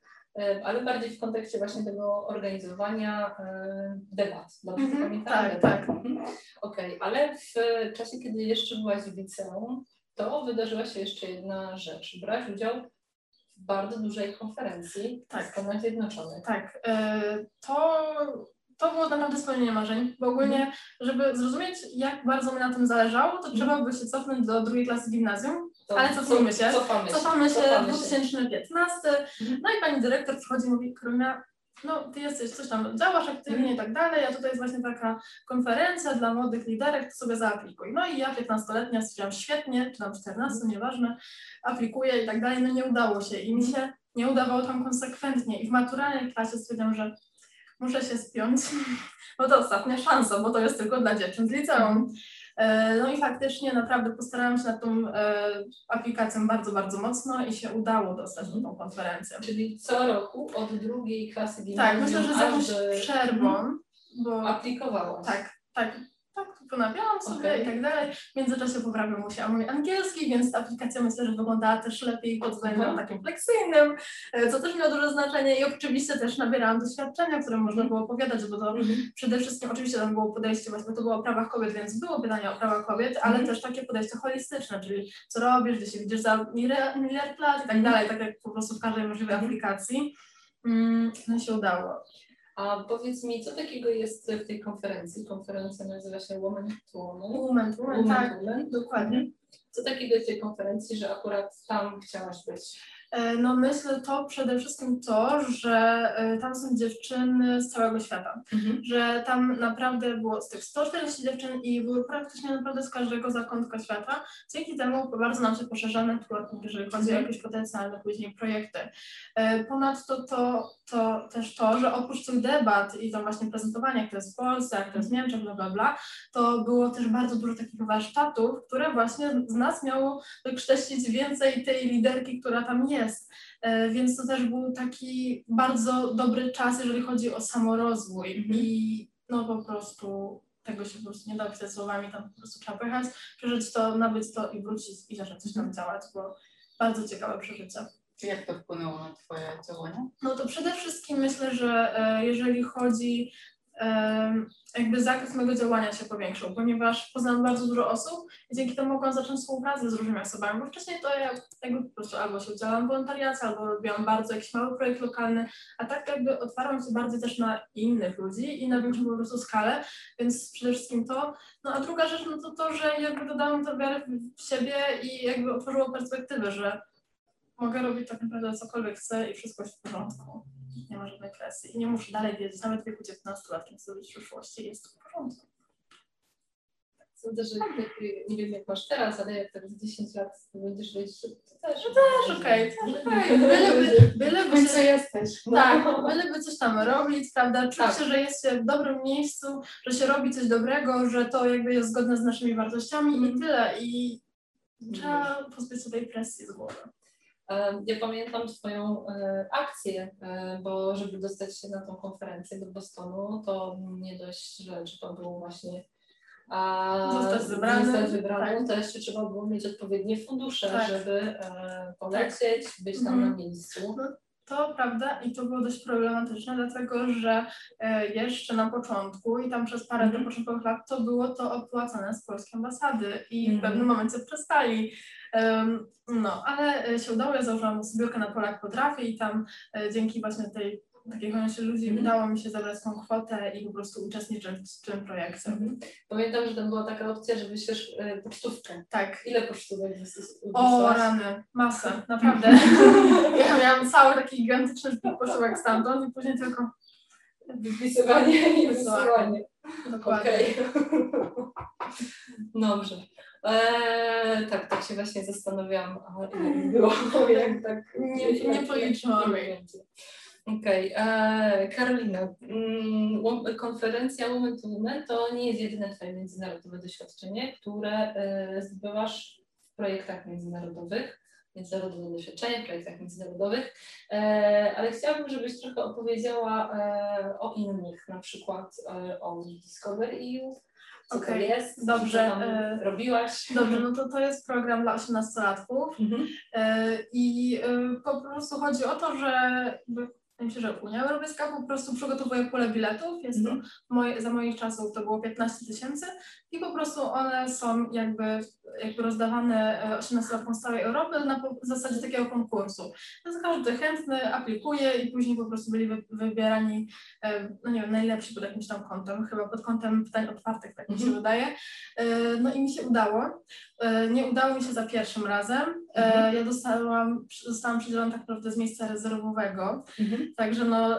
ale bardziej w kontekście właśnie tego organizowania e, debat. Dobrze Mhm, pamiętam? tak, tak. Mhm. Okej, ale w czasie, kiedy jeszcze byłaś w liceum, to wydarzyła się jeszcze jedna rzecz. Brałaś udział w bardzo dużej konferencji Tak. w Stanach Zjednoczonych. Tak, e, to, to było naprawdę spełnienie marzeń, bo ogólnie, żeby zrozumieć, jak bardzo mi na tym zależało, to trzeba by się cofnąć do drugiej klasy gimnazjum, To Ale cofnijmy się. Cofamy się. Cofamy się Cofamy w 2015, Mhm. no i pani dyrektor przychodzi i mówi, Karolina, no ty jesteś, coś tam działasz aktywnie i tak dalej, a tutaj jest właśnie taka konferencja dla młodych liderek, to sobie zaaplikuj. No i ja 15-letnia stwierdziłam, świetnie, czy tam 14, nieważne, aplikuję i tak dalej, no nie udało się i mi się nie udawało tam konsekwentnie i w maturalnej klasie stwierdziłam, że muszę się spiąć, bo to ostatnia szansa, bo to jest tylko dla dziewczyn z liceum. E, No i faktycznie naprawdę postarałam się nad tą e, aplikacją bardzo, bardzo mocno i się udało dostać na tą konferencję. Czyli co roku od drugiej klasy Tak, gimnazjum myślę, że z jakąś przerwą, bo aplikowałaś. tak, tak, tak, ponawiałam sobie Okej. i tak dalej. W międzyczasie poprawił mu się mój angielski, więc ta aplikacja myślę, że wyglądała też lepiej pod względem Mhm. takim fleksyjnym, e, co też miało duże znaczenie i oczywiście też nabierałam doświadczenia, które można było opowiadać, bo to Mhm. przede wszystkim oczywiście tam było podejście, właśnie to było o prawach kobiet, więc było pytanie o prawa kobiet, ale Mhm. też takie podejście holistyczne, czyli co robisz, gdzie się widzisz za miliard lat i tak Mhm. dalej, tak jak po prostu w każdej możliwej Mhm. aplikacji. Mm, No się udało. A powiedz mi, co takiego jest w tej konferencji? Konferencja nazywa się Woman to Woman. Woman tak, to Woman. dokładnie. Co takiego jest w tej konferencji, że akurat tam chciałaś być? E, No myślę to przede wszystkim to, że e, tam są dziewczyny z całego świata, że tam naprawdę było z tych 140 dziewczyn i były praktycznie naprawdę z każdego zakątka świata. Dzięki temu bardzo nam się poszerza networking, jeżeli chodzi o jakieś potencjalne później projekty. E, Ponadto to, to też to, że oprócz tych debat i tam właśnie prezentowania, jak to jest w Polsce, jak to jest w Niemczech, bla, bla, bla, to było też bardzo dużo takich warsztatów, które właśnie z nas miało wykształcić więcej tej liderki, która tam jest. E, Więc to też był taki bardzo dobry czas, jeżeli chodzi o samorozwój Mhm. i no po prostu tego się po prostu nie da opisać słowami, tam po prostu trzeba pojechać, przeżyć to, nabyć to i wrócić i zacząć coś tam działać, bo bardzo ciekawe przeżycie. Jak to wpłynęło na Twoje działania? No to przede wszystkim myślę, że e, jeżeli chodzi jakby zakres mojego działania się powiększył, ponieważ poznałam bardzo dużo osób i dzięki temu mogłam zacząć współpracę z różnymi osobami, bo wcześniej to ja jakby po prostu albo się udzielałam w wolontariacie, albo robiłam bardzo jakiś mały projekt lokalny, a tak jakby otwarłam się bardziej też na innych ludzi i na większą po prostu skalę, więc przede wszystkim to. No a druga rzecz, no to to, że jakby dodało mi to wiarę w siebie i jakby otworzyło perspektywę, że mogę robić tak naprawdę cokolwiek chcę i wszystko jest w porządku. Nie ma żadnej presji i nie muszę dalej wiedzieć, nawet w wieku 19 lat, chcę być w przyszłości, jest to w porządku. Sądzę, że tak, nie wiem jak masz teraz, ale jak tak z 10 lat będziesz wiedzieć, to też. No też okej, też okej. Byleby, byleby, się, jesteś. tak, byleby coś tam robić, prawda, czuć Tak. się, że jest się w dobrym miejscu, że się robi coś dobrego, że to jakby jest zgodne z naszymi wartościami i tyle i trzeba pozbyć się tej presji z głowy. E, Ja pamiętam Twoją e, akcję, e, bo żeby dostać się na tą konferencję do Bostonu, to nie dość, że trzeba było właśnie Zostać wybranym, zostać tak. to jeszcze trzeba było mieć odpowiednie fundusze, Tak. żeby e, polecieć, być tam Mhm. na miejscu. To prawda i to było dość problematyczne, dlatego że jeszcze na początku i tam przez parę Mhm. do początkowych lat to było to opłacane z polskiej ambasady i w Mhm. pewnym momencie przestali. No, ale e, się udało, ja założyłam zbiórkę na Polak Potrafię i tam e, dzięki właśnie tej takiej hojności ludzi Mhm. udało mi się zebrać tą kwotę i po prostu uczestniczyć w tym projekcie. Mhm. Pamiętam, że tam była taka opcja, że wyślesz e, pocztówkę. Tak. Ile pocztówek? O rany, masę, naprawdę. ja miałam cały taki gigantyczny poszówek stamtąd i później tylko Wypisywanie i Wysyłanie. dokładnie. Okej. Dobrze. Eee, tak, tak się właśnie zastanawiałam, mi było, jak tak... Nie- nie policzyłam. Nie. Okej, eee, Karolina, mm, konferencja Women to Women to nie jest jedyne Twoje międzynarodowe doświadczenie, które e, zdobywasz w projektach międzynarodowych, międzynarodowe doświadczenie w projektach międzynarodowych, ale chciałabym, żebyś trochę opowiedziała o innych, na przykład o Discover EU, co to Okej, jest, dobrze, co tam e, robiłaś. Dobrze, no to to jest program dla 18-latków Mhm. e, i e, po prostu chodzi o to, że myślę, że Unia Europejska po prostu przygotowuje pulę biletów, jest to Mhm. moje, za moich czasów to było 15 tysięcy i po prostu one są jakby jakby rozdawane 18-latkom z całej Europy na zasadzie takiego konkursu. Więc każdy chętny aplikuje i później po prostu byli wy, wybierani, e, no nie wiem, najlepsi pod jakimś tam kątem, chyba pod kątem pytań otwartych, tak mi się Mhm. wydaje. E, No i mi się udało. E, Nie udało mi się za pierwszym razem. Mhm. Ja dostałam, zostałam przydzielona tak naprawdę z miejsca rezerwowego. Mhm. Także no,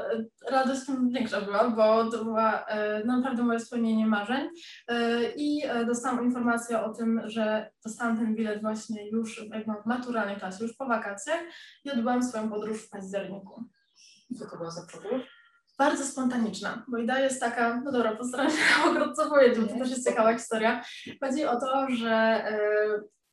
radość tym większa była, bo to była naprawdę moje spełnienie marzeń. I dostałam informację o tym, że dostałam ten bilet właśnie już jak mam w maturalnej klasie, już po wakacjach i odbyłam swoją podróż w październiku. Co to była za podróż? Bardzo spontaniczna, bo idea jest taka, no dobra, postaram się pokrótce powiedzieć, bo to też jest ciekawa historia. Chodzi o to, że e,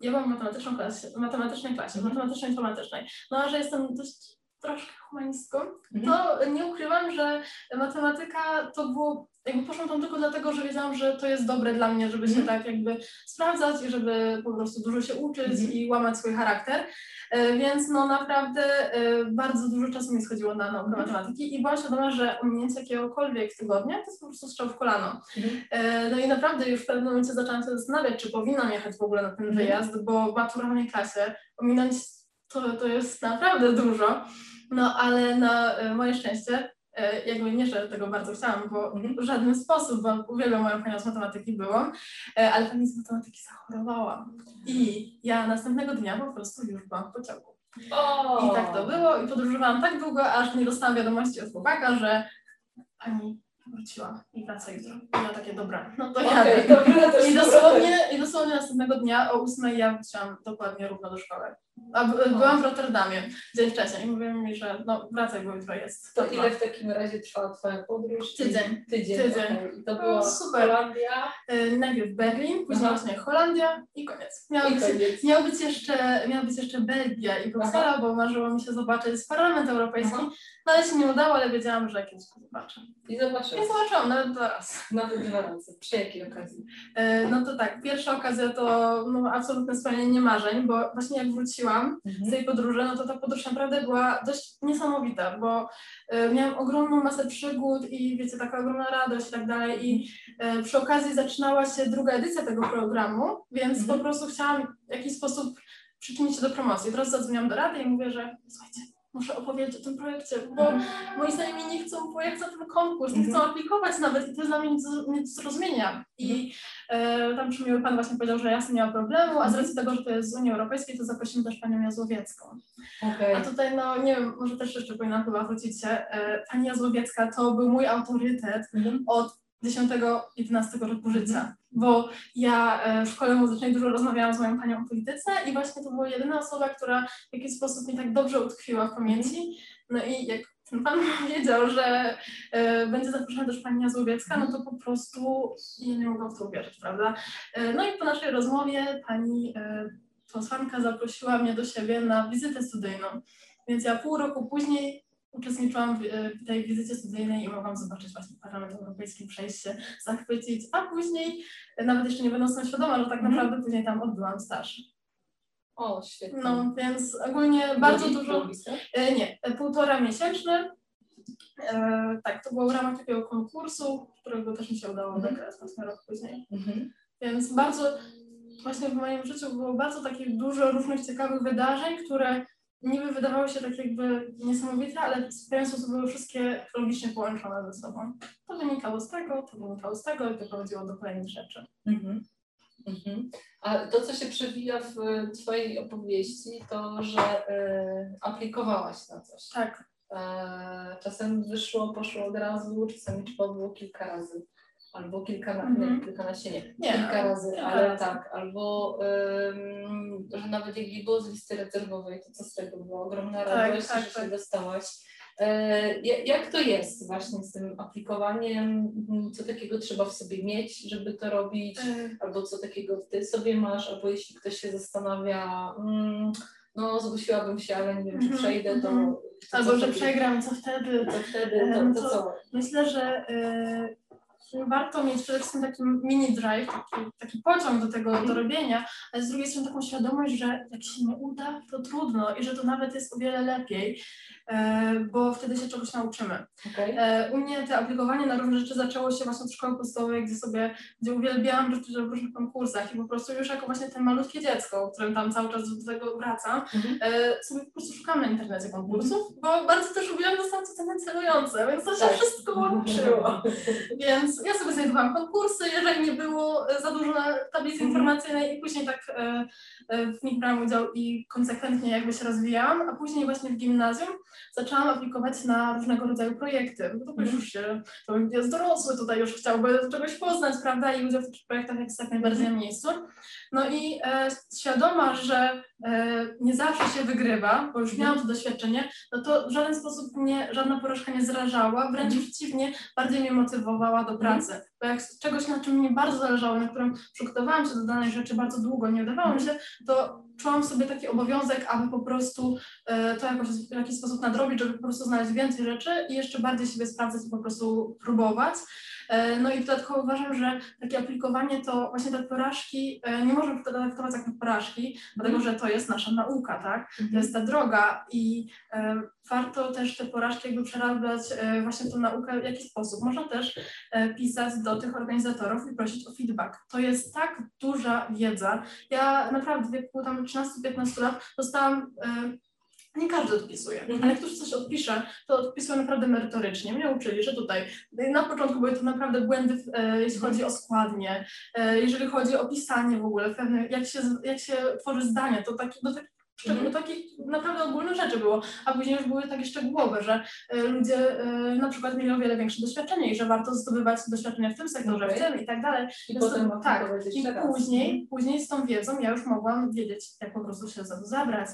ja byłam w matematycznej klasie, matematycznej klasie, Mhm. matematyczno-informatycznej, no a że jestem dość troszkę humanistką, Mhm. to nie ukrywam, że matematyka to było, jakby poszłam tam tylko dlatego, że wiedziałam, że to jest dobre dla mnie, żeby się Mhm. tak jakby sprawdzać i żeby po prostu dużo się uczyć Mhm. i łamać swój charakter. E, Więc no naprawdę e, bardzo dużo czasu mi schodziło na naukę Mhm. matematyki i byłam świadoma, że ominięcie jakiegokolwiek tygodnia to jest po prostu strzał w kolano. E, No i naprawdę już w pewnym momencie zaczęłam się zastanawiać, czy powinnam jechać w ogóle na ten Mhm. wyjazd, bo w maturalnej klasie ominąć to, to jest naprawdę dużo. No ale na moje szczęście, jakby nie, że tego bardzo chciałam, bo Mhm. w żaden sposób, bo uwielbiam moją panią z matematyki byłam, e, ale pani z matematyki zachorowała. I ja następnego dnia po prostu już byłam w pociągu. O! I tak to było i podróżowałam tak długo, aż nie dostałam wiadomości od chłopaka, że pani wróciła i wraca jutro. I ja takie, dobra, no to dobra, to I dosłownie, I dosłownie następnego dnia o 8 ja wróciłam dokładnie równo do szkoły. A b- byłam w Rotterdamie dzień wcześniej i mówią mi, że no wracaj, bo jutro jest. To ile w takim razie trwała Twoja podróż? Tydzień. Tydzień. Tydzień. okej. I to No, była super. Holandia Y, Najpierw Berlin, później Aha. właśnie Holandia i koniec. Miała i być, koniec. miał być jeszcze, miała być jeszcze Belgia i Bruksela, bo marzyło mi się zobaczyć Parlament Europejski. Aha. No ale się nie udało, ale wiedziałam, że kiedyś go zobaczę. I zobaczyłam. I zobaczyłam nawet dwa razy. Nawet dwa razy. Przy jakiej okazji? E, No to tak, pierwsza okazja to no, absolutne spełnienie marzeń, bo właśnie jak wróciłam z tej podróży, no to ta podróż naprawdę była dość niesamowita, bo e, miałam ogromną masę przygód i wiecie, taka ogromna radość i tak dalej i e, przy okazji zaczynała się druga edycja tego programu, więc Mhm. po prostu chciałam w jakiś sposób przyczynić się do promocji. Teraz zadzwoniłam do rady i mówię, że słuchajcie, muszę opowiedzieć o tym projekcie, bo Mhm. moi znajomi nie chcą pojechać na ten konkurs, nie Mhm. chcą aplikować nawet i to jest dla mnie nic, nic do zrozumienia. I e, tam przymiły pan właśnie powiedział, że jasne nie ma problemu, a z Mhm. racji tego, że to jest z Unii Europejskiej, to zaprosimy też panią Jazłowiecką. Okej. A tutaj, no nie wiem, może też jeszcze powinnam chyba wrócić się. E, pani Jazłowiecka to był mój autorytet Mhm. od 10-11 roku życia, bo ja e, w szkole muzycznej dużo rozmawiałam z moją panią o polityce i właśnie to była jedyna osoba, która w jakiś sposób mi tak dobrze utkwiła w pamięci. No i jak ten pan wiedział, że e, będzie zaproszona też pani Jazłowiecka, no to po prostu ja nie mogłam w to uwierzyć, prawda? E, no i po naszej rozmowie pani e, posłanka zaprosiła mnie do siebie na wizytę studyjną, więc ja pół roku później uczestniczyłam w, e, w tej wizycie studyjnej i mogłam zobaczyć właśnie Parlament Europejski, przejść się, zachwycić, a później, e, nawet jeszcze nie będąc tym świadoma, że tak Mhm. naprawdę później tam odbyłam staż. O, świetnie. No, więc ogólnie bardzo dużo, e, nie, e, półtora miesięczny, e, tak, to było w ramach takiego konkursu, którego też mi się udało Mhm. wygrać właśnie rok później. Mhm. Więc bardzo, właśnie w moim życiu było bardzo takich dużo różnych ciekawych wydarzeń, które niby wydawały się tak jakby niesamowite, ale w pewien sposób były wszystkie logicznie połączone ze sobą. To wynikało z tego, to wynikało z tego i to prowadziło do kolejnych rzeczy. Mhm. Mhm. A to, co się przewija w Twojej opowieści, to, że e, aplikowałaś na coś. Tak, E, czasem wyszło, poszło od razu, czasami trzeba było kilka razy. Albo kilkana, Mhm. nie, kilkanaście, nie, Nie, kilka ale razy, kilka ale tak, albo ym, że nawet jak nie było z listy rezerwowej, to co z tego była ogromna Tak, radość, tak, że się tak. dostałaś. E, ja- jak to jest właśnie z tym aplikowaniem? Mhm, Co takiego trzeba w sobie mieć, żeby to robić? e, albo co takiego ty sobie masz, albo jeśli ktoś się zastanawia, mm, no zgłosiłabym się, ale nie wiem, czy Mhm, przejdę, to, mhm. to albo co że przegram, co wtedy. To wtedy, to, Em, to to- co? Myślę, że y, warto mieć przede wszystkim taki mini drive, taki, taki pociąg do tego do robienia, ale z drugiej strony taką świadomość, że jak się nie uda, to trudno i że to nawet jest o wiele lepiej. E, bo wtedy się czegoś nauczymy. Okej. E, U mnie te aplikowanie na różne rzeczy zaczęło się właśnie od szkoły podstawowej, gdzie sobie, gdzie uwielbiałam uczestniczyć w różnych konkursach i po prostu już jako właśnie ten malutkie dziecko, którym tam cały czas do tego wracam, Mhm. e, sobie po prostu szukam na internecie konkursów, bo bardzo też lubiłam dostać oceny celujące, więc to się Tak. wszystko łączyło. Więc ja sobie znajdowałam konkursy, jeżeli nie było za dużo na tablicy Mhm. informacyjnej i później tak w nich brałam udział i konsekwentnie jakby się rozwijałam, a później właśnie w gimnazjum zaczęłam aplikować na różnego rodzaju projekty. No to Mhm. już się, to jest dorosły tutaj już chciałby czegoś poznać, prawda, i udział w tych projektach jest jak najbardziej na miejscu. No i e, świadoma, że e, nie zawsze się wygrywa, bo już miałam to doświadczenie, no to w żaden sposób mnie żadna porażka nie zrażała, wręcz przeciwnie, bardziej mnie motywowała do pracy. Bo jak czegoś, na czym mi bardzo zależało, na którym przygotowałam się do danej rzeczy bardzo długo, nie udawało mi się, to czułam sobie taki obowiązek, aby po prostu e, to jakoś, w jakiś sposób nadrobić, żeby po prostu znaleźć więcej rzeczy i jeszcze bardziej siebie sprawdzać i po prostu próbować. E, No i dodatkowo uważam, że takie aplikowanie to właśnie te porażki, e, nie możemy traktować jak porażki, dlatego że to jest nasza nauka, tak? To jest ta droga i e, warto też te porażki jakby przerabiać właśnie tą naukę w jaki sposób. Można też pisać do tych organizatorów i prosić o feedback. To jest tak duża wiedza. Ja naprawdę w wieku tam 13-15 lat dostałam nie każdy odpisuje, Mhm. ale ktoś coś odpisze, to odpisują naprawdę merytorycznie. Mnie uczyli, że tutaj na początku były to naprawdę błędy, e, jeśli chodzi o składnie, e, jeżeli chodzi o pisanie w ogóle, pewne, jak, się, jak się tworzy zdania, to taki, do, tak, Mhm. do takich naprawdę ogólnych rzeczy było, a później już były takie szczegółowe, że e, ludzie e, na przykład mieli o wiele większe doświadczenie i że warto zdobywać doświadczenie w tym sektorze, Okej. w tym i tak dalej. I Więc potem to- tak, I później, później z tą wiedzą ja już mogłam wiedzieć, jak po prostu się za to zabrać.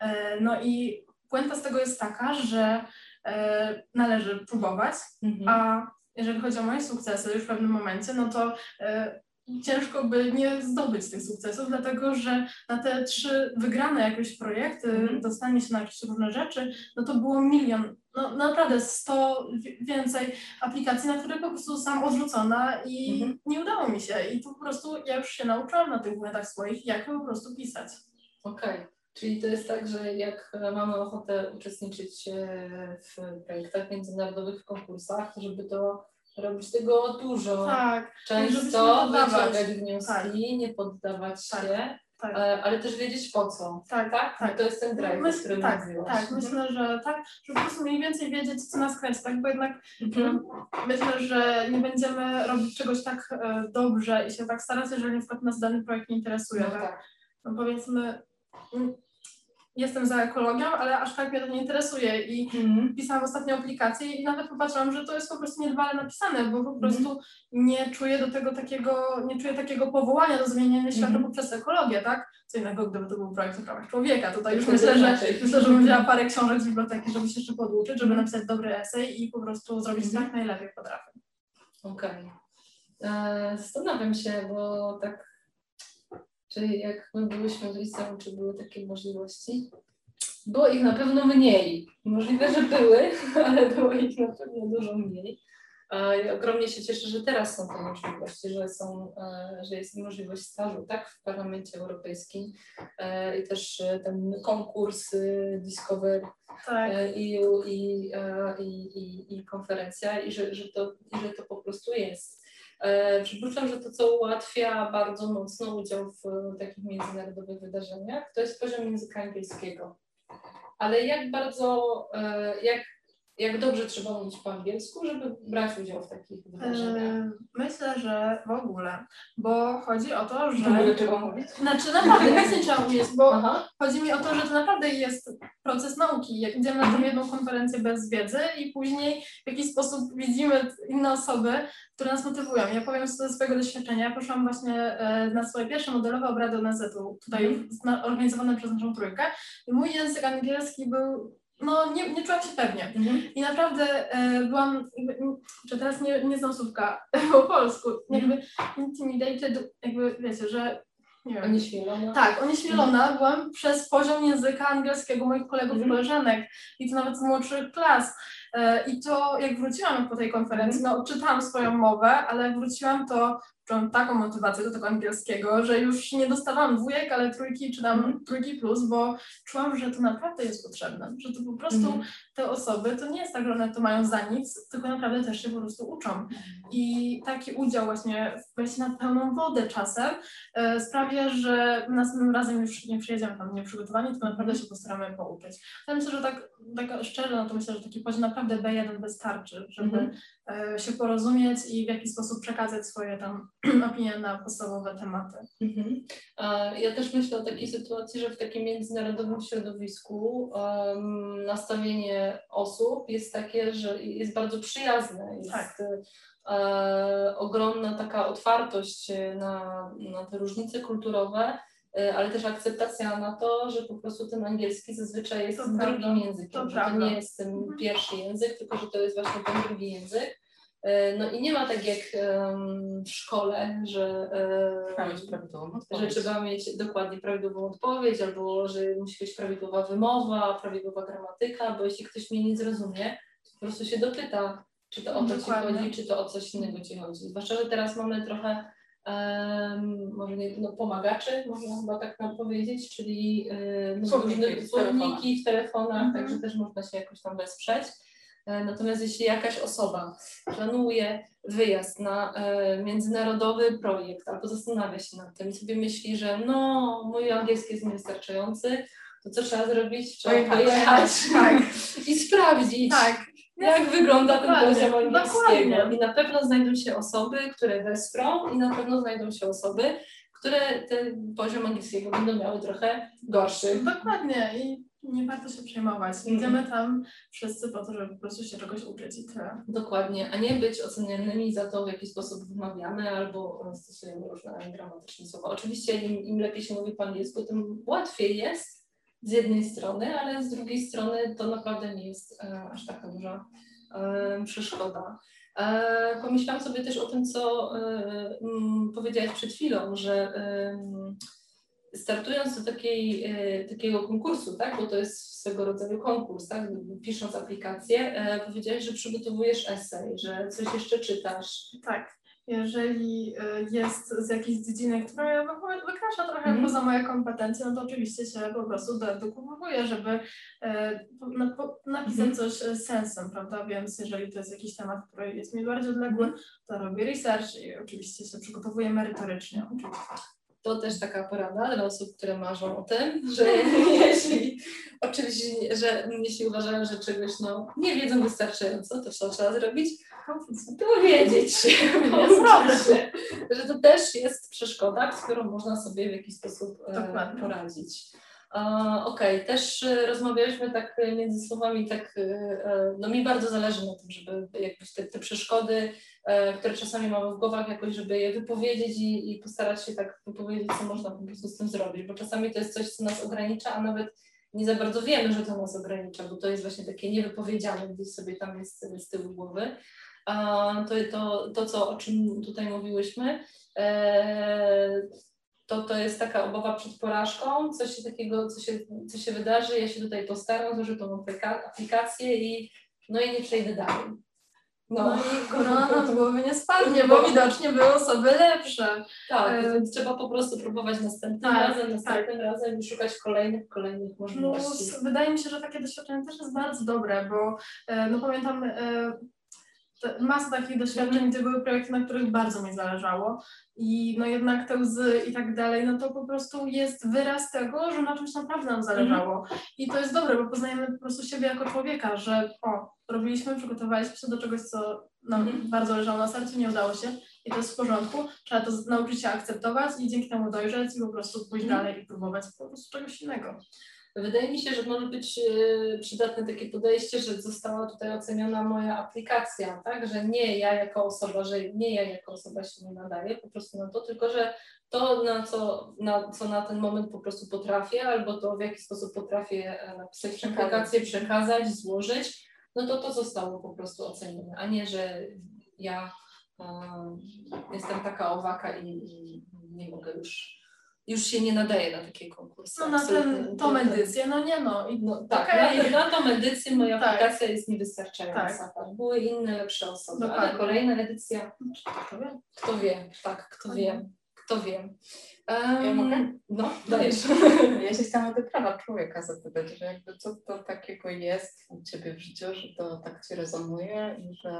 E, No i puenta z tego jest taka, że e, należy próbować, Mhm. a jeżeli chodzi o moje sukcesy już w pewnym momencie, no to e, ciężko by nie zdobyć tych sukcesów, dlatego że na te trzy wygrane jakieś projekty, Mhm. dostanie się na jakieś różne rzeczy, no to było milion, no naprawdę sto wi- więcej aplikacji, na które po prostu sam odrzucona i Mhm. nie udało mi się. I to po prostu ja już się nauczyłam na tych błędach swoich, jak po prostu pisać. Okej. Czyli to jest tak, że jak e, mamy ochotę uczestniczyć e, w projektach międzynarodowych, w konkursach, żeby to robić tego dużo, Tak, często wyciągać wnioski, Tak. nie poddawać Tak. się, tak. e, ale też wiedzieć po co. Tak, Tak? tak. To jest ten drive, o Myśl, którym tak, mówiłaś. tak, myślę, że tak, żeby po prostu mniej więcej wiedzieć, co nas kręci, tak, bo jednak Mhm. myślę, że nie będziemy robić czegoś tak dobrze i się tak starać, jeżeli na przykład nas dany projekt nie interesuje, No tak? tak. No powiedzmy, jestem za ekologią, ale aż tak mnie to nie interesuje i Mhm. pisałam ostatnio aplikację i nawet popatrzyłam, że to jest po prostu niedbale napisane, bo po Mhm. prostu nie czuję do tego takiego, nie czuję takiego powołania do zmieniania świata Mhm. poprzez ekologię, tak? Co innego, gdyby to był projekt o prawach człowieka. Tutaj już To myślę, że myślę, że bym wzięła parę książek z biblioteki, żeby się jeszcze poduczyć, żeby Mhm. napisać dobry esej i po prostu zrobić Mhm. tak najlepiej potrafię. Okej. E, Zastanawiam się, bo tak, czy jak my byłyśmy w liceum, czy były takie możliwości? Było ich na pewno mniej. Możliwe, że były, ale było ich na pewno dużo mniej. I ogromnie się cieszę, że teraz są te możliwości, że, są, e, że jest możliwość stażu tak, w Parlamencie Europejskim e, i też e, ten konkurs Discover Tak. i, i, i, i, i konferencja i że, że, to, i że to po prostu jest. E, Przypuszczam, że to, co ułatwia bardzo mocno udział w takich międzynarodowych wydarzeniach, to jest poziom języka angielskiego. Ale jak bardzo, e, jak, jak dobrze trzeba mówić po angielsku, żeby brać udział w takich wydarzeniach? Myślę, że w ogóle, bo chodzi o to, W ogóle że... trzeba mówić? Znaczy naprawdę nie trzeba umieć, bo Aha. Chodzi mi o to, że to naprawdę jest proces nauki. Jak idziemy na tą jedną konferencję bez wiedzy i później w jakiś sposób widzimy inne osoby, które nas motywują. Ja powiem ze swojego doświadczenia. Ja poszłam właśnie e, na swoje pierwsze modelowe obrady ONZ-u, tutaj zna- organizowane przez naszą trójkę. I mój język angielski był, no nie, nie czułam się pewnie. Mhm. I naprawdę e, byłam, teraz nie, nie znam słówka po polsku, jakby intimidated, jakby wiecie, że nie wiem. Onieśmielona. Tak, onieśmielona byłam przez poziom języka angielskiego moich kolegów i Mhm. koleżanek i to nawet z młodszych klas. E, I to jak wróciłam po tej konferencji, no czytałam swoją mowę, ale wróciłam, to czułam taką motywację do tego angielskiego, że już nie dostawałam dwójek, ale trójki czy tam Mhm. trójki plus, bo czułam, że to naprawdę jest potrzebne, że to po prostu Mhm. te osoby, to nie jest tak, że one to mają za nic, tylko naprawdę też się po prostu uczą. I taki udział właśnie w wejściu na pełną wodę czasem e, sprawia, że następnym razem już nie przyjedziemy tam nieprzygotowani, tylko naprawdę się postaramy pouczyć. Ja myślę, że tak, tak szczerze, no to myślę, że taki poziom naprawdę B1 wystarczy, żeby Mhm. e, się porozumieć i w jakiś sposób przekazać swoje tam opinie na podstawowe tematy. Mhm. Ja też myślę o takiej sytuacji, że w takim międzynarodowym środowisku em, nastawienie osób jest takie, że jest bardzo przyjazne. Jest Tak. e, ogromna taka otwartość na, na te różnice kulturowe, ale też akceptacja na to, że po prostu ten angielski zazwyczaj jest To tym prawda. drugim językiem, To że to nie jest ten Mhm. pierwszy język, tylko że to jest właśnie ten drugi język. E, No i nie ma tak jak em, w szkole, że, Trzeba mieć prawidłową że trzeba mieć dokładnie prawidłową odpowiedź, albo że musi być prawidłowa wymowa, prawidłowa gramatyka, bo jeśli ktoś mnie nie zrozumie, to po prostu się dopyta, czy to o to ci Dokładnie. chodzi, czy to o coś innego ci chodzi. Zwłaszcza, że teraz mamy trochę em, może nie, no, pomagaczy, można chyba tak nam powiedzieć, czyli no, Słowniki różne w słowniki w telefonach, Mhm. także też można się jakoś tam wesprzeć. E, Natomiast jeśli jakaś osoba planuje wyjazd na e, międzynarodowy projekt albo zastanawia się nad tym i sobie myśli, że no, mój angielski jest niewystarczający, to co trzeba zrobić? Trzeba Pojechać. pojechać Tak, i sprawdzić, tak. Jak wygląda ten poziom dokładnie. I na pewno znajdą się osoby, które wesprą i na pewno znajdą się osoby, które ten poziom angielskiego będą miały trochę gorszy. Dokładnie i nie warto się przejmować. Mhm. Idziemy tam wszyscy po to, żeby po prostu się czegoś uczyć i tyle. Dokładnie, a nie być ocenianymi za to, w jaki sposób wymawiamy albo stosujemy różne gramatyczne słowa. Oczywiście im, im lepiej się mówi po angielsku, tym łatwiej jest z jednej strony, ale z drugiej strony to naprawdę nie jest e, aż taka duża e, przeszkoda. E, pomyślałam sobie też o tym, co mm, powiedziałaś przed chwilą, że startując do takiej, takiego konkursu, tak, bo to jest swego rodzaju konkurs, tak, pisząc aplikację, powiedziałaś, że przygotowujesz esej, że coś jeszcze czytasz. Tak. Jeżeli y, jest z jakiejś dziedziny, która wy- wykracza trochę Mhm. poza moje kompetencje, no to oczywiście się po prostu doedukowuję, żeby po, napisać Mhm. coś z sensem, prawda? Więc jeżeli to jest jakiś temat, który jest mi bardziej odległy, to robię research i oczywiście się przygotowuję merytorycznie. Oczywiście. To też taka porada dla osób, które marzą o tym, że jeśli oczywiście, że jeśli uważają, że czegoś no, nie wiedzą wystarczająco, to co trzeba zrobić? Dowiedzieć się, pouczyć się, że to też jest przeszkoda, z którą można sobie w jakiś sposób e, poradzić. Okej, też e, rozmawialiśmy tak e, między słowami, tak, e, e, no mi bardzo zależy na tym, żeby jakbyś te, te przeszkody, e, które czasami mamy w głowach, jakoś, żeby je wypowiedzieć i, i postarać się tak wypowiedzieć, co można po prostu z tym zrobić, bo czasami to jest coś, co nas ogranicza, a nawet nie za bardzo wiemy, że to nas ogranicza, bo to jest właśnie takie niewypowiedziane, gdzieś sobie tam jest z tyłu głowy. To, to, to co, o czym tutaj mówiłyśmy, e, to, to jest taka obawa przed porażką, coś się takiego, co się, co się wydarzy, ja się tutaj postaram, złożę tą aplika- aplikację i no i nie przejdę dalej. No, i korona z głowy nie spadnie, bo widocznie były osoby lepsze. Tak, e, więc trzeba po prostu próbować następnym tak, razem, następnym razem i szukać kolejnych, kolejnych możliwości. Plus wydaje mi się, że takie doświadczenie też jest bardzo dobre, bo e, no pamiętam masę takich doświadczeń, gdzie były projekty, na których bardzo mi zależało i no jednak te łzy i tak dalej, no to po prostu jest wyraz tego, że na czymś naprawdę nam zależało. I to jest dobre, bo poznajemy po prostu siebie jako człowieka, że o, robiliśmy, przygotowaliśmy się do czegoś, co nam Mhm. bardzo leżało na sercu, nie udało się i to jest w porządku, trzeba to nauczyć się akceptować i dzięki temu dojrzeć i po prostu pójść Mhm. dalej i próbować po prostu czegoś innego. Wydaje mi się, że może być e, przydatne takie podejście, że została tutaj oceniona moja aplikacja, tak? Że nie ja jako osoba, że nie ja jako osoba się nie nadaję po prostu na to, tylko że to, na co na, co na ten moment po prostu potrafię, albo to w jaki sposób potrafię e, napisać Przekazać. aplikację, przekazać, złożyć, no to to zostało po prostu ocenione, a nie, że ja e, jestem taka owaka i, i nie mogę już już się nie nadaje na takie konkursy. No na ten, tą edycję, no nie no. I, No, tak, Okej. na, na tą edycję moja Tak. aplikacja jest niewystarczająca. Tak. Tak. Były inne lepsze osoby, ale Dokładnie. kolejna edycja, kto wie? kto wie, tak, kto Dokładnie. wie, kto wie. Ja mogę? No, dajesz. Ja się chciałam o te prawa człowieka zapytać, że jakby co to takiego jest u Ciebie w życiu, że to tak Ci rezonuje i że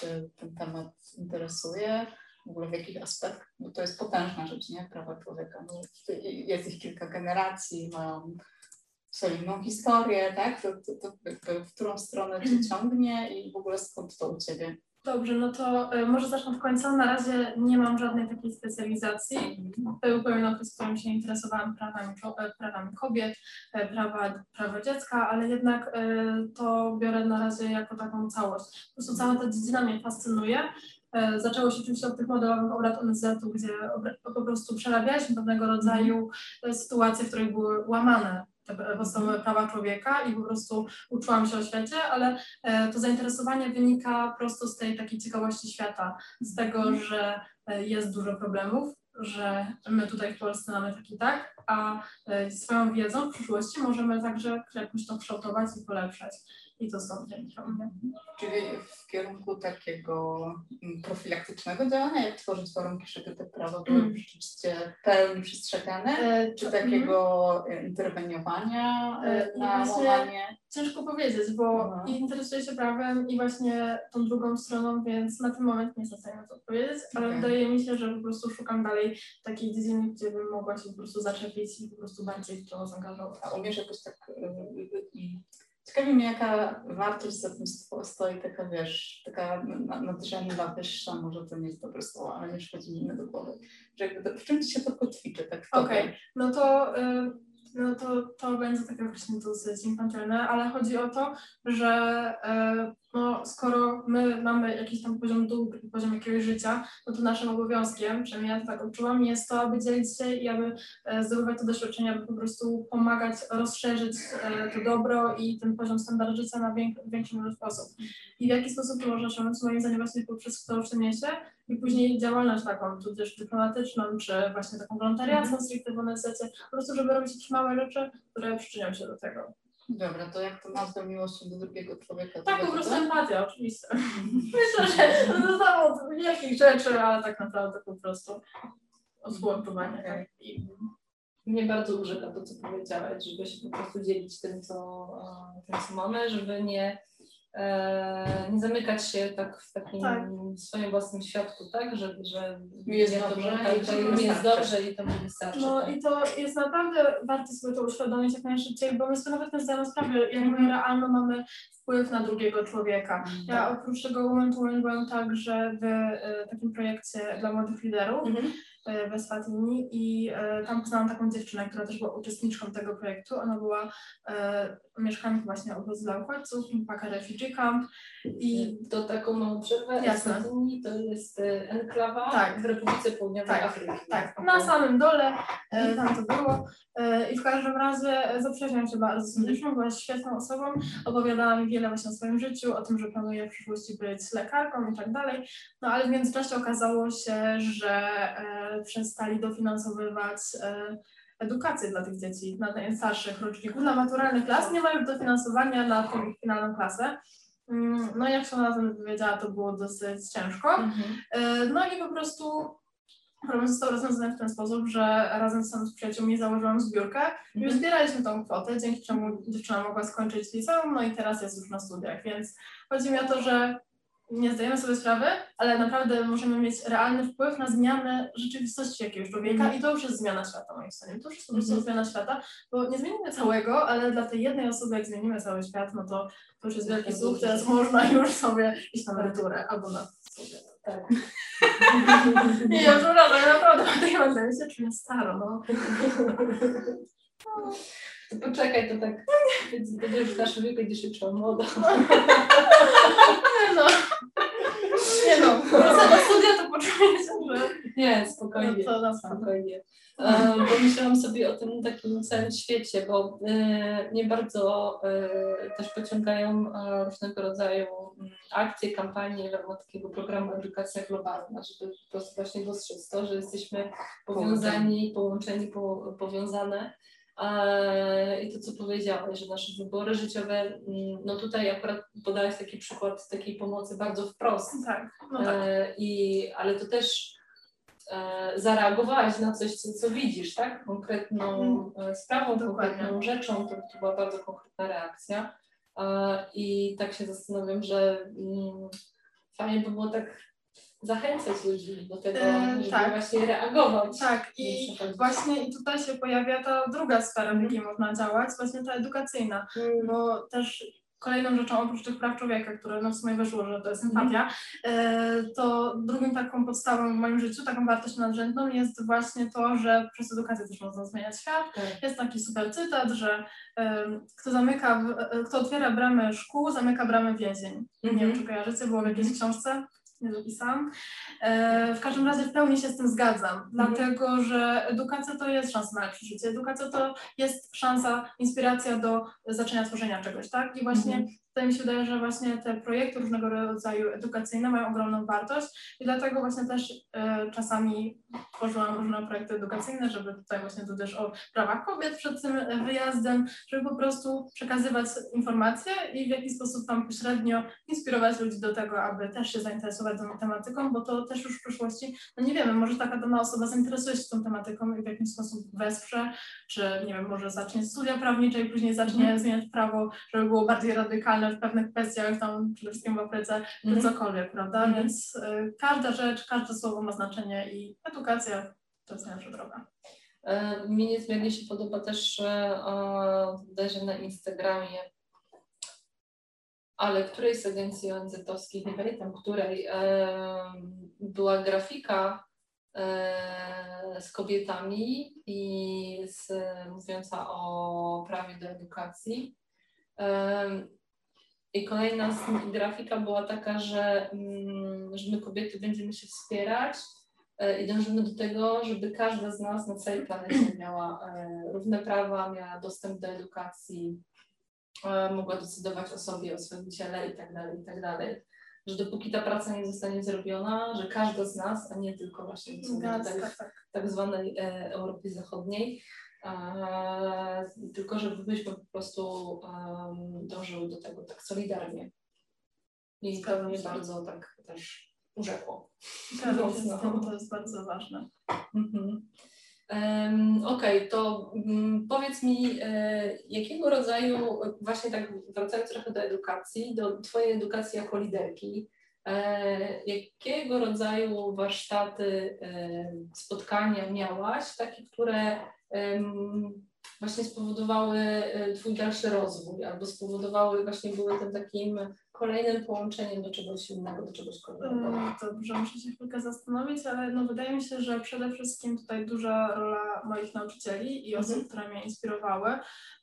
Cię ten temat interesuje, w ogóle w jakich aspektach, bo to jest potężna rzecz, nie? Prawa człowieka. No, jest ich kilka generacji, mają solidną historię, tak? To, to, to jakby w którą stronę Cię ciągnie i w ogóle skąd to u Ciebie? Dobrze, no to y, może zacznę od końca. Na razie nie mam żadnej takiej specjalizacji. Był pewien okres, w którym się interesowałam e, prawami kobiet, e, prawa, prawa dziecka, ale jednak e, to biorę na razie jako taką całość. Po prostu cała ta dziedzina mnie fascynuje. E, Zaczęło się oczywiście od tych modelowych obrad ONZ-u, gdzie po prostu przerabialiśmy pewnego rodzaju e, sytuacje, w których były łamane te podstawowe prawa człowieka i po prostu uczyłam się o świecie, ale e, to zainteresowanie wynika prosto z tej takiej ciekawości świata, z tego, że e, jest dużo problemów, że my tutaj w Polsce mamy tak i tak, a e, swoją wiedzą w przyszłości możemy także jakoś to kształtować i polepszać. I to stąd wynika. Czyli w kierunku takiego mm, profilaktycznego działania, jak tworzyć warunki, żeby te prawa były Mm. rzeczywiście pełni przestrzegane, E, czy takiego e, interweniowania e, E, na łamanie? Ciężko powiedzieć, bo i interesuję się prawem i właśnie tą drugą stroną, więc na ten moment nie jestem w stanie na to odpowiedzieć, ale Okej. wydaje mi się, że po prostu szukam dalej takiej dziedziny, gdzie bym mogła się po prostu zaczepić i po prostu bardziej w to zaangażować. A umiesz jakoś tak... e, e, e, Ciekawi mnie, jaka wartość za tym sto- stoi, taka wiesz, taka na- nadrzędna, wyższa, może to nie jest dobre słowo, ale nie przychodzi mi do głowy. Że jakby w czym ci się to kotwiczy, tak? Okej, no to, y, no to, to będzie takie określenie dosyć infantylne, ale chodzi o to, że y, no, skoro my mamy jakiś tam poziom dóbr i poziom jakiegoś życia, no to naszym obowiązkiem, przynajmniej ja to tak odczułam, jest to, aby dzielić się i aby e, zdobywać to doświadczenie, aby po prostu pomagać rozszerzyć e, to dobro i ten poziom standardu życia na większą ilość osób. I w jaki sposób to można osiągnąć? Moim zdaniem właśnie poprzez kształcenie się i później działalność taką, tudzież dyplomatyczną, czy właśnie taką wolontariacką stricte w ONZ, po prostu, żeby robić jakieś małe rzeczy, które przyczynią się do tego. Dobra, to jak to nazwę miłością do drugiego człowieka? to Tak, po będzie prostu to? empatia, oczywiście. Myślę, że to zostało od wielkich rzeczy, ale tak naprawdę po prostu. Okej. Tak. I Mnie bardzo urzeka to, co powiedziałaś, żeby się po prostu dzielić tym, co, e, tym, co mamy, żeby nie, nie zamykać się tak w takim Tak. swoim własnym świadku, tak? Że, że Mi jest dobrze tak, i to mi jest wystarczy. dobrze i to mi wystarczy. No tak. i to jest naprawdę warto sobie to uświadomić jak najszybciej, bo my sobie nawet nie zdajemy sprawy, jak my realno mamy wpływ na drugiego człowieka. Ja oprócz tego momentu byłam także w e, takim projekcie dla młodych liderów Mhm. E, w Eswatini i e, tam poznałam taką dziewczynę, która też była uczestniczką tego projektu. Ona była e, mieszkanką właśnie obozu dla uchodźców, Mpaka Refugee Camp i to taką małą przerwę. Jasne. Eswatini to jest enklawa Tak. w Republice Południowej Tak, Afryki. tak, na samym dole e, tam to było i w każdym razie zaprzyjaźniłam się bardzo z była świetną osobą, opowiadała mi wiele właśnie o swoim życiu, o tym, że planuje w przyszłości być lekarką i tak dalej, no ale w międzyczasie okazało się, że przestali dofinansowywać e, edukację dla tych dzieci, na najstarszych roczników, na maturalnych klas, nie ma już dofinansowania na tą finalną klasę. Mm, No jak się na tym wypowiedziała, to było dosyć ciężko. Mhm. E, No i po prostu problem został rozwiązany w ten sposób, że razem z przyjaciółmi założyłam zbiórkę i już Mhm. zbieraliśmy tą kwotę, dzięki czemu dziewczyna mogła skończyć liceum, no i teraz jest już na studiach, więc chodzi mi o to, że nie zdajemy sobie sprawy, ale naprawdę możemy mieć realny wpływ na zmianę rzeczywistości jakiegoś człowieka Mhm. i to już jest zmiana świata moim zdaniem. To już jest po prostu Mhm. zmiana świata, bo nie zmienimy całego, ale dla tej jednej osoby, jak zmienimy cały świat, no to to już jest wielki sukces, można już sobie iść na emeryturę albo na studia. Tak. Nie, ja przepraszam, ja naprawdę tak mam na myśli, czuję staro, no. To poczekaj, to tak będziesz w naszym wieku, będziesz się czuła młodo. Nie no. Nie no, do studia, to poczuję się, że... Nie, spokojnie. No to na spokojnie. Bo myślałam sobie o tym takim całym świecie, bo e, mnie bardzo e, też pociągają e, różnego rodzaju mm, akcje, kampanie w ramach takiego programu Edukacja Globalna, żeby po prostu właśnie dostrzec to, że jesteśmy powiązani, połączeni, po, powiązane. I to, co powiedziałeś, że nasze wybory życiowe, mm, no tutaj akurat podałeś taki przykład takiej pomocy bardzo wprost, Tak, no tak. E, I, ale to też e, zareagowałaś na coś, co, co widzisz, tak? Konkretną e, sprawą, Mm. Dokładnie. konkretną rzeczą, to, to była bardzo konkretna reakcja. I tak się zastanawiam, że mm, fajnie by było tak zachęcać ludzi do tego, E, żeby tak. właśnie reagować. Tak, i właśnie i tutaj się pojawia ta druga sfera, w jakiej można działać, właśnie ta edukacyjna, Mm, bo też kolejną rzeczą oprócz tych praw człowieka, które no w sumie wyszło, że to jest Mhm. empatia, e, to drugą taką podstawą w moim życiu, taką wartością nadrzędną jest właśnie to, że przez edukację też można zmieniać świat. tak. Jest taki super cytat, że em, kto zamyka, w- e, kto otwiera bramę szkół, zamyka bramę więzień. Nie wiem, Mhm. czy kojarzycie, było w jakiejś książce, nie zapisałam. E, w każdym razie w pełni się z tym zgadzam, dlatego że edukacja to jest szansa na lepsze życie. Edukacja to jest szansa, inspiracja do zaczęcia tworzenia czegoś, tak? I właśnie Mhm. Tutaj mi się wydaje, że właśnie te projekty różnego rodzaju edukacyjne mają ogromną wartość i dlatego właśnie też e, czasami tworzyłam różne projekty edukacyjne, żeby tutaj właśnie tu też o prawach kobiet przed tym wyjazdem, żeby po prostu przekazywać informacje i w jakiś sposób tam pośrednio inspirować ludzi do tego, aby też się zainteresować tą tematyką, bo to też już w przyszłości, no nie wiemy, może taka dana osoba zainteresuje się tą tematyką i w jakiś sposób wesprze, czy nie wiem, może zacznie studia prawnicze i później zacznie zmieniać prawo, żeby było bardziej radykalne w pewnych kwestiach, tam przede wszystkim w Afryce, czy Mhm. cokolwiek, prawda? Mhm. Więc y, każda rzecz, każde słowo ma znaczenie i edukacja to jest najlepsza droga. E, Mi niezmiernie się podoba też e, e, bodajże na Instagramie, ale której z agencji ONZ-owskich, nie pamiętam której, e, była grafika e, z kobietami i z, mówiąca o prawie do edukacji. I kolejna grafika była taka, że, mm, że my kobiety będziemy się wspierać, E, i dążymy do tego, żeby każda z nas na całej planecie miała e, równe prawa, miała dostęp do edukacji, e, mogła decydować o sobie, o swoim ciele i tak dalej, i tak dalej. Że dopóki ta praca nie zostanie zrobiona, że każda z nas, a nie tylko właśnie co mówię tutaj Garstka, tak. tak zwanej Europie Zachodniej, tylko żebyśmy po prostu em, dążyły do tego tak solidarnie. I to mnie bardzo tak też urzekło. Zgadzam się z Mocno. tym, to jest bardzo ważne. Mhm. Okej, to mm, powiedz mi, e, jakiego rodzaju, właśnie tak wracając trochę do edukacji, do Twojej edukacji jako liderki, jakiego rodzaju warsztaty, e, spotkania miałaś, takie, które właśnie spowodowały e, Twój dalszy rozwój, albo spowodowały, właśnie były tym takim kolejnym połączeniem do czegoś innego, do czegoś kolejnego? Mm, Dobrze, muszę się chwilkę zastanowić, ale no wydaje mi się, że przede wszystkim tutaj duża rola moich nauczycieli i osób, Mhm. które mnie inspirowały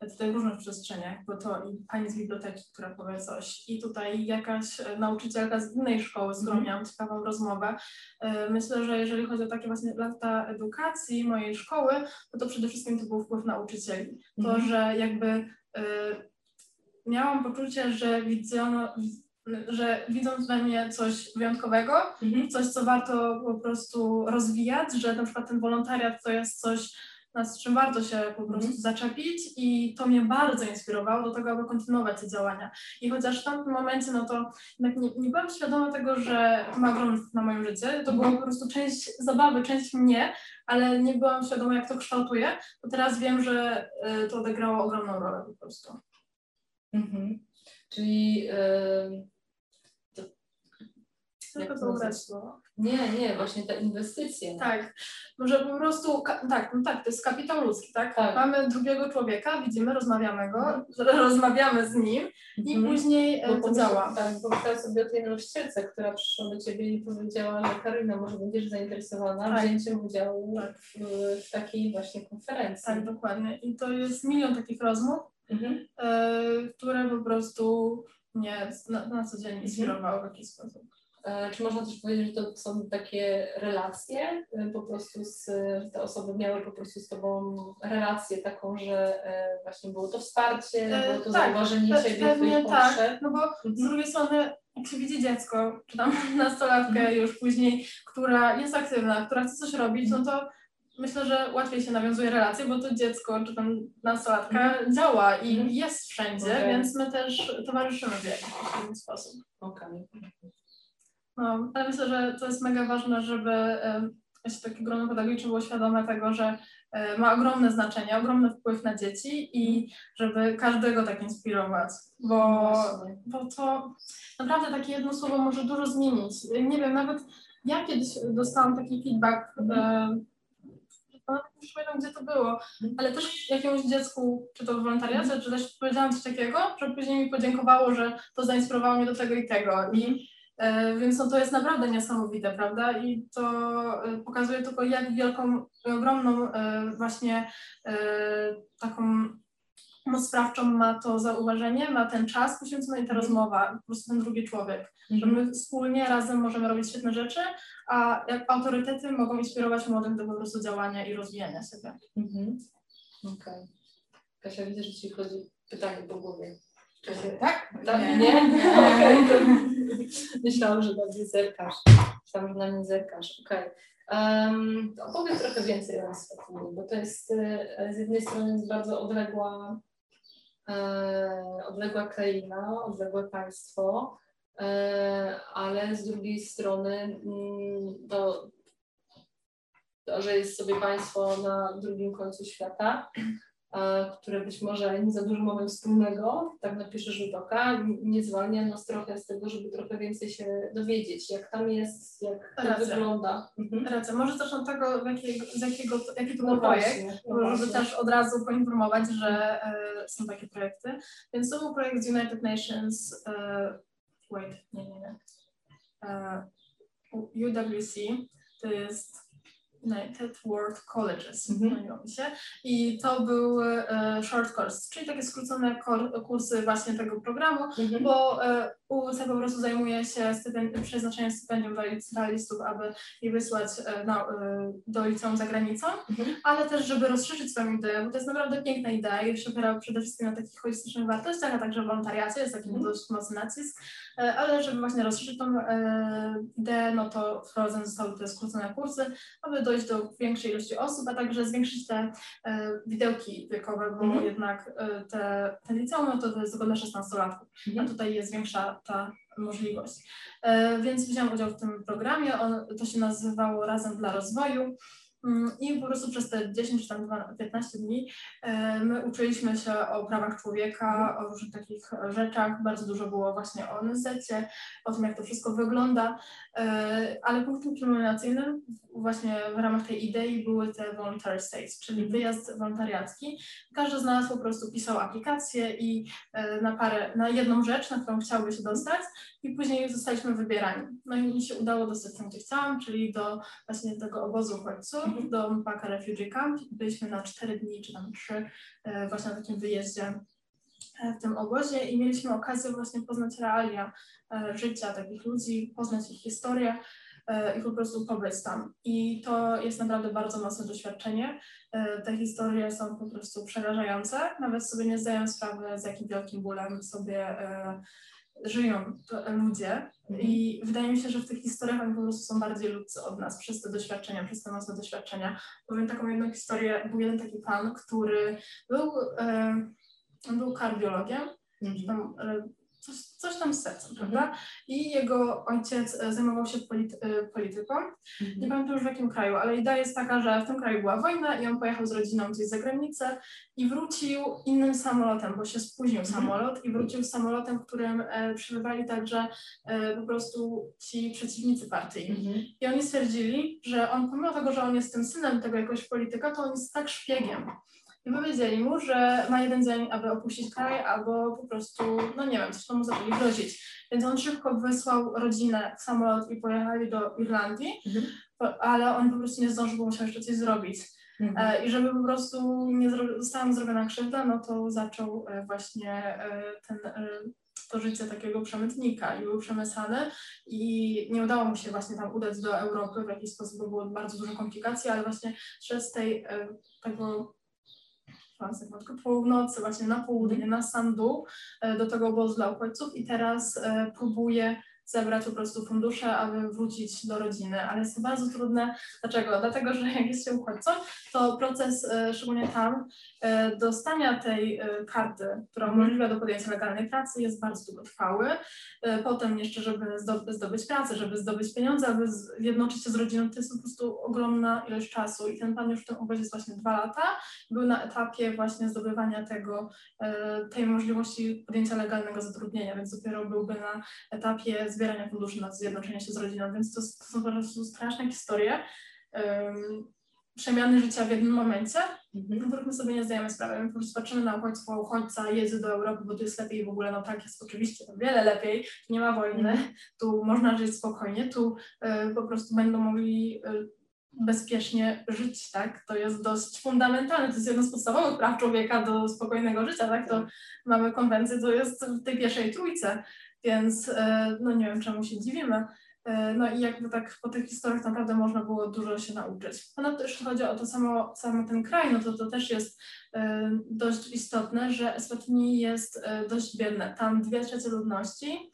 tutaj w różnych przestrzeniach, bo to i pani z biblioteki, która powie coś i tutaj jakaś e, nauczycielka z innej szkoły, z którą Mhm. miałam ciekawą rozmowę. E, Myślę, że jeżeli chodzi o takie właśnie lata edukacji mojej szkoły, to to przede wszystkim to był wpływ nauczycieli. To, Mhm. że jakby e, miałam poczucie, że widzono, że widząc we mnie coś wyjątkowego, Mhm. coś, co warto po prostu rozwijać, że na przykład ten wolontariat to jest coś, nad czym warto się po prostu Mhm. zaczepić i to mnie bardzo inspirowało do tego, aby kontynuować te działania. I chociaż w tamtym momencie, no to jednak nie, nie byłam świadoma tego, że ma wpływ na moje życie, to była po prostu część zabawy, część mnie, ale nie byłam świadoma, jak to kształtuje, to teraz wiem, że y, to odegrało ogromną rolę po prostu. Mhm. Czyli Jak to to słowo. nie, nie, właśnie te inwestycje. Tak, może po prostu, tak, no tak, to jest kapitał ludzki, tak? Tak. Mamy drugiego człowieka, widzimy, rozmawiamy go, rozmawiamy z nim i Mhm. później Bo to działa. Tak, pomyślałam sobie o tej nauczycielce, która przyszła do Ciebie i powiedziała, że Karolina, może będziesz zainteresowana Tak. wzięciem udziału Tak. w, w takiej właśnie konferencji. Tak, dokładnie. I to jest milion takich rozmów, Mhm. e, które po prostu mnie na, na co Mhm. dzień inspirowały w jakiś sposób. E, czy można też powiedzieć, że to są takie relacje, e, po prostu, z, że te osoby miały po prostu z Tobą relację taką, że właśnie było to wsparcie, było to tak, zauważenie pe- siebie, pewnie Twoich tak, potrzeb? no bo z Mhm. drugiej strony, jak się widzi dziecko, czy tam nastolatkę Mhm. już później, która jest aktywna, która chce coś robić, no to myślę, że łatwiej się nawiązuje relacje, bo to dziecko, czy tam nastolatka działa i Mhm. jest wszędzie, Okej. więc my też towarzyszymy w jakiś sposób. Okej. No, ale myślę, że to jest mega ważne, żeby właśnie takie grono pedagogiczne było świadome tego, że e, ma ogromne znaczenie, ogromny wpływ na dzieci i żeby każdego tak inspirować, bo, Właśnie. bo to naprawdę takie jedno słowo może dużo zmienić. Nie wiem, nawet ja kiedyś dostałam taki feedback, e, nawet już nie pamiętam gdzie to było, ale też jakiemuś dziecku, czy to w wolontariacie, czy też powiedziałam coś takiego, że później mi podziękowało, że to zainspirowało mnie do tego i tego. I E, Więc no to jest naprawdę niesamowite, prawda? I to e, pokazuje tylko, jak wielką, ogromną e, właśnie taką moc sprawczą ma to zauważenie, ma ten czas poświęcony i ta rozmowa, po prostu ten drugi człowiek. Że my wspólnie razem możemy robić świetne rzeczy, a jak autorytety mogą inspirować młodych do po prostu działania i rozwijania siebie. Mhm. Okej. Kasia, widzę, że Ci chodzi pytanie po głowie. Tak? Tak? Nie. Nie? Okej. Myślałam, że na mnie zerkasz. Myślałam, że na mnie zerkasz. Okej. Um, to opowiem trochę więcej o nas bo to jest e, z jednej strony bardzo odległa, odległa kraina, odległe państwo, e, ale z drugiej strony mm, to, to, że jest sobie państwo na drugim końcu świata, e, które być może nie za dużo mamy wspólnego, tak na pierwszy rzut oka, nie zwalnia nas trochę z tego, żeby trochę więcej się dowiedzieć, jak tam jest, jak to Racja. wygląda. Mhm. Racja. Może zacznę od tego, z jakiego, z jakiego, jaki to No był projekt. właśnie, no żeby właśnie. też od razu poinformować, że e, są takie projekty. Więc to był projekt z United Nations, e, wait, nie, nie, nie, e, UWC, to jest United World Colleges, Mhm. mi się. I to był e, short course, czyli takie skrócone kursy właśnie tego programu, Mhm. bo e, UWC po prostu zajmuje się stypen- przeznaczeniem stypendium dla licealistów, aby je wysłać e, na, e, do liceum za granicą, Mhm. ale też, żeby rozszerzyć swoją ideę, bo to jest naprawdę piękna idea i się opiera przede wszystkim na takich holistycznych wartościach, a także wolontariacie, jest taki Mhm. dość mocny nacisk, e, ale żeby właśnie rozszerzyć tą e, ideę, no to wprowadzone zostały te skrócone kursy, aby dojść do większej ilości osób, a także zwiększyć te e, widełki wiekowe, bo Mhm. jednak e, te, te liceum, no to, to jest tylko dla 16-latków a Mhm. tutaj jest większa ta możliwość. E, Więc wziąłem udział w tym programie, to się nazywało Razem dla Rozwoju i po prostu przez te 10 czy tam dwa- 15 dni e, my uczyliśmy się o prawach człowieka, o różnych takich rzeczach, bardzo dużo było właśnie o ONZ-cie, o tym jak to wszystko wygląda, E, ale punktem kulminacyjnym właśnie w ramach tej idei były te voluntary stays, czyli wyjazd wolontariacki. Każdy z nas po prostu pisał aplikację i e, na parę, na jedną rzecz, na którą chciałby się dostać i później zostaliśmy wybierani. No i mi się udało dostać tam, gdzie chciałam, czyli do właśnie tego obozu uchodźców, Mhm. do Mpaka Refugee Camp. Byliśmy na cztery dni, czy tam trzy, e, właśnie na takim wyjeździe e, w tym obozie i mieliśmy okazję właśnie poznać realia e, życia takich ludzi, poznać ich historię i po prostu pobyć tam. I to jest naprawdę bardzo mocne doświadczenie. Te historie są po prostu przerażające. Nawet sobie nie zdają sprawy, z jakim wielkim bólem sobie żyją to ludzie. I wydaje mi się, że w tych historiach oni po prostu są bardziej ludzcy od nas przez te doświadczenia, przez te mocne doświadczenia. Powiem taką jedną historię. Był jeden taki pan, który był, e, on był kardiologiem, Mhm. tam, coś, coś tam z sercem, prawda? I jego ojciec e, zajmował się polity, e, polityką. Nie Mhm. pamiętam już w jakim kraju, ale idea jest taka, że w tym kraju była wojna i on pojechał z rodziną gdzieś za granicę i wrócił innym samolotem, bo się spóźnił Mhm. samolot i wrócił samolotem, w którym e, przybywali także e, po prostu ci przeciwnicy partyjni. Mhm. I oni stwierdzili, że on pomimo tego, że on jest tym synem tego jakiegoś polityka, to on jest tak szpiegiem. I powiedzieli mu, że ma jeden dzień, aby opuścić kraj, albo po prostu, no nie wiem, coś tam mu zaczęli grozić. Więc on szybko wysłał rodzinę w samolot i pojechali do Irlandii, Mhm. po- ale on po prostu nie zdążył, bo musiał jeszcze coś zrobić. Mhm. E, I żeby po prostu nie zro- została mu zrobiona krzywda, no to zaczął e, właśnie e, ten, to życie takiego przemytnika i był przemysłany i nie udało mu się właśnie tam udać do Europy w jakiś sposób, bo było bardzo dużo komplikacji, ale właśnie przez tej, tego sekundkę, północy, właśnie na południe, na sam dół, e, do tego obozu dla uchodźców. I teraz e, próbuje zebrać po prostu fundusze, aby wrócić do rodziny, ale jest to bardzo trudne. Dlaczego? Dlatego, że jak jest się uchodźcą, to proces, e, szczególnie tam, e, dostania tej e, karty, która Mhm. umożliwia do podjęcia legalnej pracy, jest bardzo długotrwały. Potem jeszcze, żeby zdo- zdobyć pracę, żeby zdobyć pieniądze, aby zjednoczyć się z rodziną, to jest po prostu ogromna ilość czasu i ten pan już w tym obozie jest właśnie dwa lata. Był na etapie właśnie zdobywania tego, tej możliwości podjęcia legalnego zatrudnienia, więc dopiero byłby na etapie zbierania funduszy na zjednoczenie się z rodziną, więc to, to są po prostu straszne historie um, przemiany życia w jednym momencie, Mhm. w których my sobie nie zdajemy sprawy. My po prostu patrzymy na uchodźstwo, uchodźca jedzie do Europy, bo tu jest lepiej w ogóle, no tak jest oczywiście, o wiele lepiej, nie ma wojny, tu można żyć spokojnie, tu y, po prostu będą mogli y, bezpiecznie żyć, tak? To jest dość fundamentalne, to jest jedno z podstawowych praw człowieka do spokojnego życia, tak? To mamy konwencję, to jest w tej pierwszej trójce, więc e, no nie wiem, czemu się dziwimy. E, No i jakby tak po tych historiach naprawdę można było dużo się nauczyć. Ponadto jeśli chodzi o to samo, ten kraj, no to to też jest e, dość istotne, że Eswatini jest dość biedne. Tam dwie trzecie ludności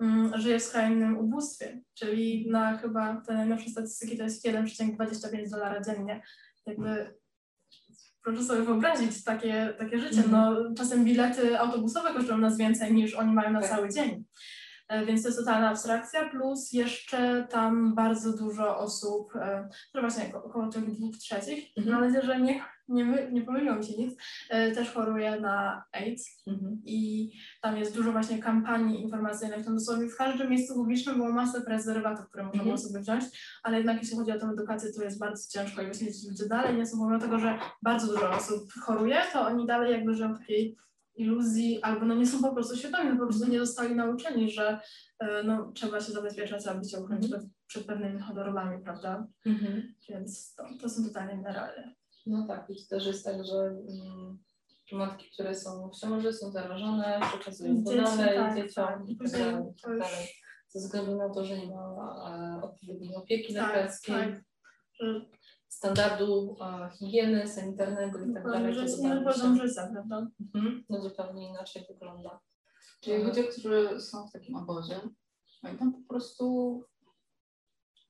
mm, żyje w skrajnym ubóstwie, czyli na chyba te najnowsze statystyki to jest 1,25 dolara dziennie. Jakby proszę sobie wyobrazić takie, takie życie. No, czasem bilety autobusowe kosztują nas więcej niż oni mają na Tak. cały dzień. E, Więc to jest totalna abstrakcja, plus jeszcze tam bardzo dużo osób, e, które właśnie oko- około tych dwóch trzecich, Mhm. mam nadzieję, że nie, nie, nie pomyliło mi się nic, e, też choruje na AIDS Mhm. i tam jest dużo właśnie kampanii informacyjnych, tam dosłownie w każdym miejscu publicznym było masę prezerwatów, które można było Mhm. sobie wziąć, ale jednak jeśli chodzi o tę edukację, to jest bardzo ciężko i właśnie ludzie dalej nie są, pomimo tego, że bardzo dużo osób choruje, to oni dalej jakby żyją w takiej iluzji, albo no nie są po prostu świadomi, no po prostu nie zostali nauczeni, że e, no, trzeba się zabezpieczać, aby się uchronić przed, przed pewnymi chorobami, prawda? Mhm. Więc to, to są totalnie inne realia. No tak, i to też jest tak, że mm, matki, które są w ciąży, są zarażone, przekazują to dalej tak, dzieciom tak. I tak dalej, tak już-. Ze względu na to, że nie ma e, odpowiedniej opieki Tak, lekarskiej, tak. Że standardu e, higieny, sanitarnego i tak dalej. że to zupełnie życia, prawda? Mhm, no zupełnie inaczej wygląda. Czyli ludzie, którzy są w takim obozie, oni tam po prostu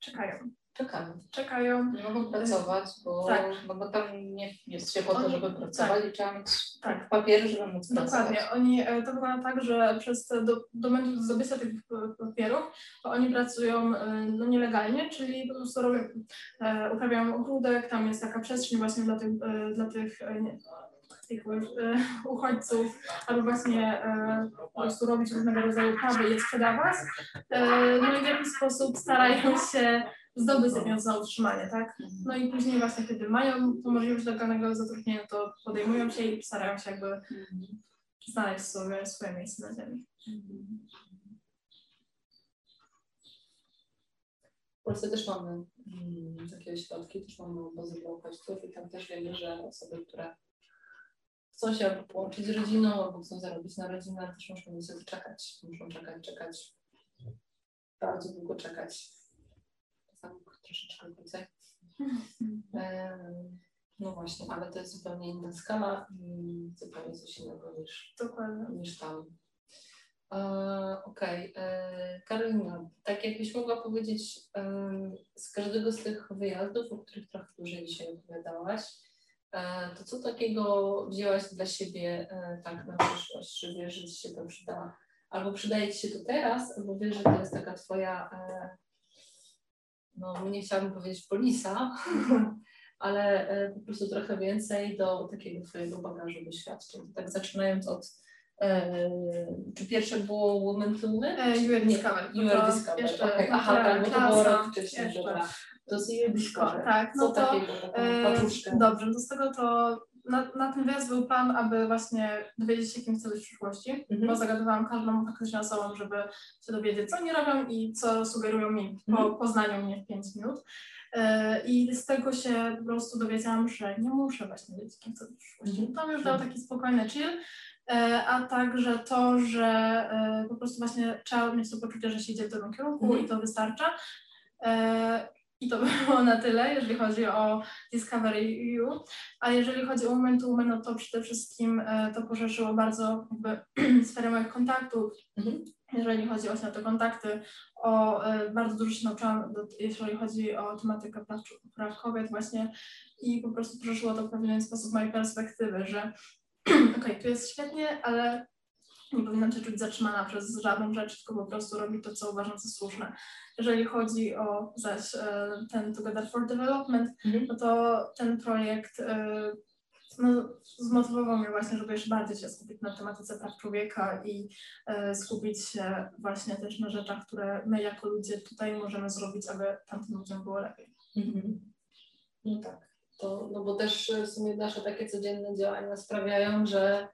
Czekają. Czekają. Czekają. Nie mogą pracować, bo, Tak. no bo tam nie jest się po to, żeby pracować i trzeba mieć Tak. papiery, żeby móc pracować. Dokładnie. Oni, e, to wygląda tak, że przez te do, do momentu zdobycia tych e, papierów, to oni pracują e, no, nielegalnie, czyli po prostu robią, uprawiają ogródek, tam jest taka przestrzeń właśnie dla tych, dla tych, nie, tych uchodźców, albo właśnie e, po prostu robić różnego rodzaju kawy i je sprzedawać. E, no i w jakiś sposób starają się zdobyć te pieniądze na utrzymanie, tak? No i później właśnie, kiedy mają tą możliwość legalnego zatrudnienia, to podejmują się i starają się jakby znaleźć sobie swoje miejsce na ziemi. W Polsce też mamy mm, takie ośrodki, też mamy obozy dla uchodźców i tam też wiemy, że osoby, które chcą się albo połączyć z rodziną, albo chcą zarobić na rodzinę, też muszą niestety czekać. Muszą czekać, czekać. Bardzo długo czekać. Troszeczkę. Em, No właśnie, ale to jest zupełnie inna skala i zupełnie coś innego niż Dokładnie. niż tam. E, Okej, okay. Karolina, tak jakbyś mogła powiedzieć z każdego z tych wyjazdów, o których trochę dłużej dzisiaj opowiadałaś, e, to co takiego wzięłaś dla siebie e, tak na przyszłość, że wiesz, że Ci się to przyda, albo przydaje Ci się to teraz, albo wiesz, że to jest taka Twoja, e, no nie chciałabym powiedzieć polisa, ale e, po prostu trochę więcej do takiego Twojego bagażu doświadczeń. Tak zaczynając od E, czy pierwsze było Women to Women? E, You are Discovered. You To are Discovered, jeszcze okej. Aha, tak, bo to było rok wcześniej, dobra. To jest. Tak, Co no to takiego, taką e, dobrze, to z tego to na, na ten wyjazd był plan, aby właśnie dowiedzieć się, kim chcę być w przyszłości, Mhm. bo zagadywałam każdą faktycznie osobą, żeby się dowiedzieć, co oni robią i co sugerują mi po Mhm. poznaniu mnie w 5 minut. E, I z tego się po prostu dowiedziałam, że nie muszę właśnie wiedzieć, kim chcę być w przyszłości. Mhm. To mi już dał taki spokojny chill. e, a także to, że e, po prostu właśnie trzeba mieć to poczucie, że się idzie w dobrym kierunku Mhm. i to wystarcza. I to by było na tyle, jeżeli chodzi o Discovery EU. A jeżeli chodzi o Women to Women, no to przede wszystkim e, to poszerzyło bardzo jakby sferę moich kontaktów. Mhm. Jeżeli chodzi właśnie o te kontakty, o, e, bardzo dużo się nauczyłam, jeżeli chodzi o tematykę praw, praw kobiet właśnie i po prostu poszerzyło to w pewien sposób mojej perspektywy, że okej, tu jest świetnie, ale nie powinnam się czuć zatrzymana przez żadną rzecz, tylko po prostu robić to, co uważam za słuszne. Jeżeli chodzi o zaś e, ten Together for Development, Mhm. no to ten projekt e, no, zmotywował mnie właśnie, żeby jeszcze bardziej się skupić na tematyce praw człowieka i e, skupić się właśnie też na rzeczach, które my jako ludzie tutaj możemy zrobić, aby tamtym ludziom było lepiej. Mhm. No tak. To, no bo też w sumie nasze takie codzienne działania sprawiają, że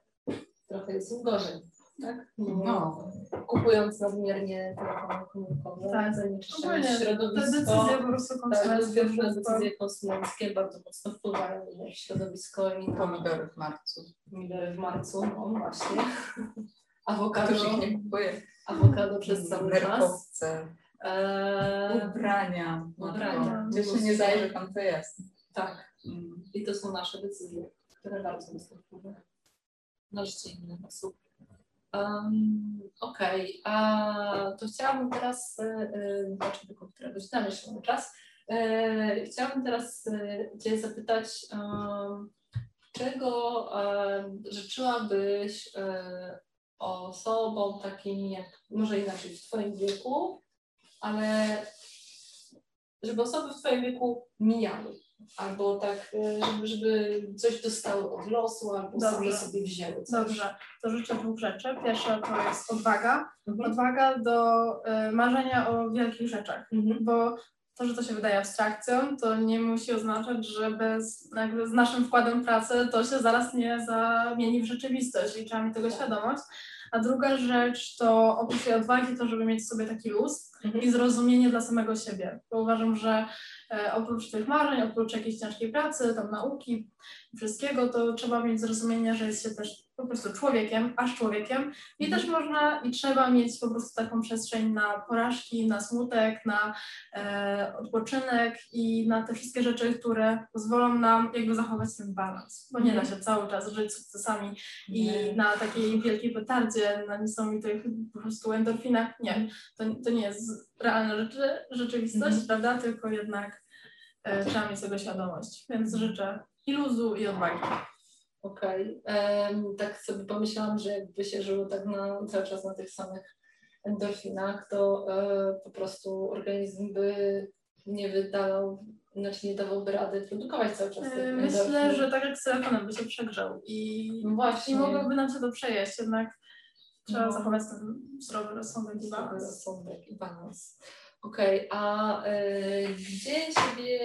trochę jest im gorzej. Tak? No. Kupując nadmiernie telefony komórkowe, Tak. zanieczyszczając Ogólnie Te środowisko. decyzje po prostu Tak, konsumenckie. wszystko. decyzje konsumenckie bardzo mocno wpływają na środowisko i na Pomidory w marcu. pomidory w marcu, no właśnie. Awokado, Ktoś ich nie kupuje. awokado przez cały czas. Eee, ubrania. Ubrania. Gdzie się nie zajrzy, tam to jest. tak, Mm. i to są nasze decyzje, które bardzo mocno wpływają na życie innych osób. Um, Okej, a to chciałabym teraz, yy, znaczy do komputera jeszcze mamy czas. E, chciałabym teraz Cię zapytać, czego życzyłabyś e, osobom takimi jak, może inaczej, w Twoim wieku, ale żeby osoby w Twoim wieku mijały, albo tak, e, żeby, coś dostały od losu, albo Dobrze. same sobie wzięły coś. Dobrze, to życzę dwóch rzeczy. Pierwsza to jest odwaga. Mhm. Odwaga do y, marzenia o wielkich rzeczach, Mhm. bo to, że to się wydaje abstrakcją, to nie musi oznaczać, że bez, z naszym wkładem pracy to się zaraz nie zamieni w rzeczywistość i trzeba mieć tego świadomość. A druga rzecz to oprócz tej odwagi, to żeby mieć sobie taki luz Mhm. i zrozumienie dla samego siebie. Bo uważam, że oprócz tych marzeń, oprócz jakiejś ciężkiej pracy, tam nauki, wszystkiego, to trzeba mieć zrozumienie, że jest się też po prostu człowiekiem, aż człowiekiem i Mhm. też można i trzeba mieć po prostu taką przestrzeń na porażki, na smutek, na e, odpoczynek i na te wszystkie rzeczy, które pozwolą nam jakby zachować ten balans, bo nie da się cały czas żyć sukcesami i Nie. na takiej wielkiej petardzie, na niesamowitych po prostu endorfinach, nie, to, to nie jest realna rzeczy, rzeczywistość, Mhm. prawda, tylko jednak e, trzeba mieć tego świadomość, więc życzę i luzu i odwagi. Okej. Em, Tak sobie pomyślałam, że jakby się żyło tak na, cały czas na tych samych endorfinach, to e, po prostu organizm by nie wydalał, znaczy nie dawałby rady produkować cały czas tych E, endorfin. Myślę, że tak jak z telefonem by się przegrzał i, No i właśnie. mogłoby nam się to przejeść, jednak trzeba No. zachować ten zdrowy rozsądek i Zdrowy balans. rozsądek i balans. Okej, a y, gdzie siebie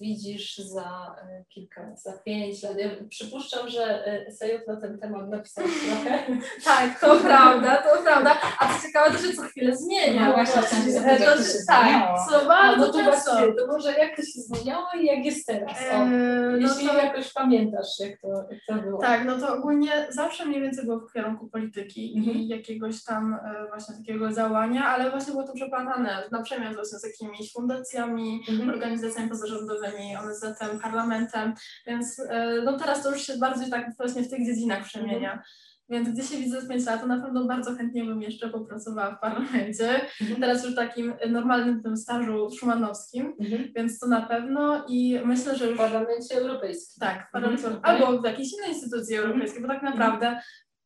widzisz za y, kilka, za pięć lat? Ja przypuszczam, że y, esejów na ten temat napisałeś trochę. Tak, to prawda, to prawda. A co ciekawe, to się co chwilę zmienia. No właśnie, chciałam się jak to się- tak, co bardzo no to często. właśnie, to może jak to się zmieniało i jak jest teraz? O, E, no jeśli to, jakoś pamiętasz, jak to, jak to było. tak, no to ogólnie zawsze mniej więcej było w kierunku polityki Mhm. i jakiegoś tam e, właśnie takiego działania, ale właśnie było to przeplatane na przemian właśnie z jakimiś fundacjami, Mhm. organizacjami pozarządowymi, ONZ-em, parlamentem, więc e, no teraz to już się bardziej tak właśnie w tych dziedzinach przemienia. Więc gdzie się widzę z 5 lat, to na pewno bardzo chętnie bym jeszcze popracowała w parlamencie. Mhm. Teraz już takim normalnym tym stażu szumanowskim, Mhm. więc to na pewno i myślę, że W już Parlamencie Europejskim. tak, w parlamencie, Mhm, albo w jakiejś innej instytucji europejskiej, bo tak naprawdę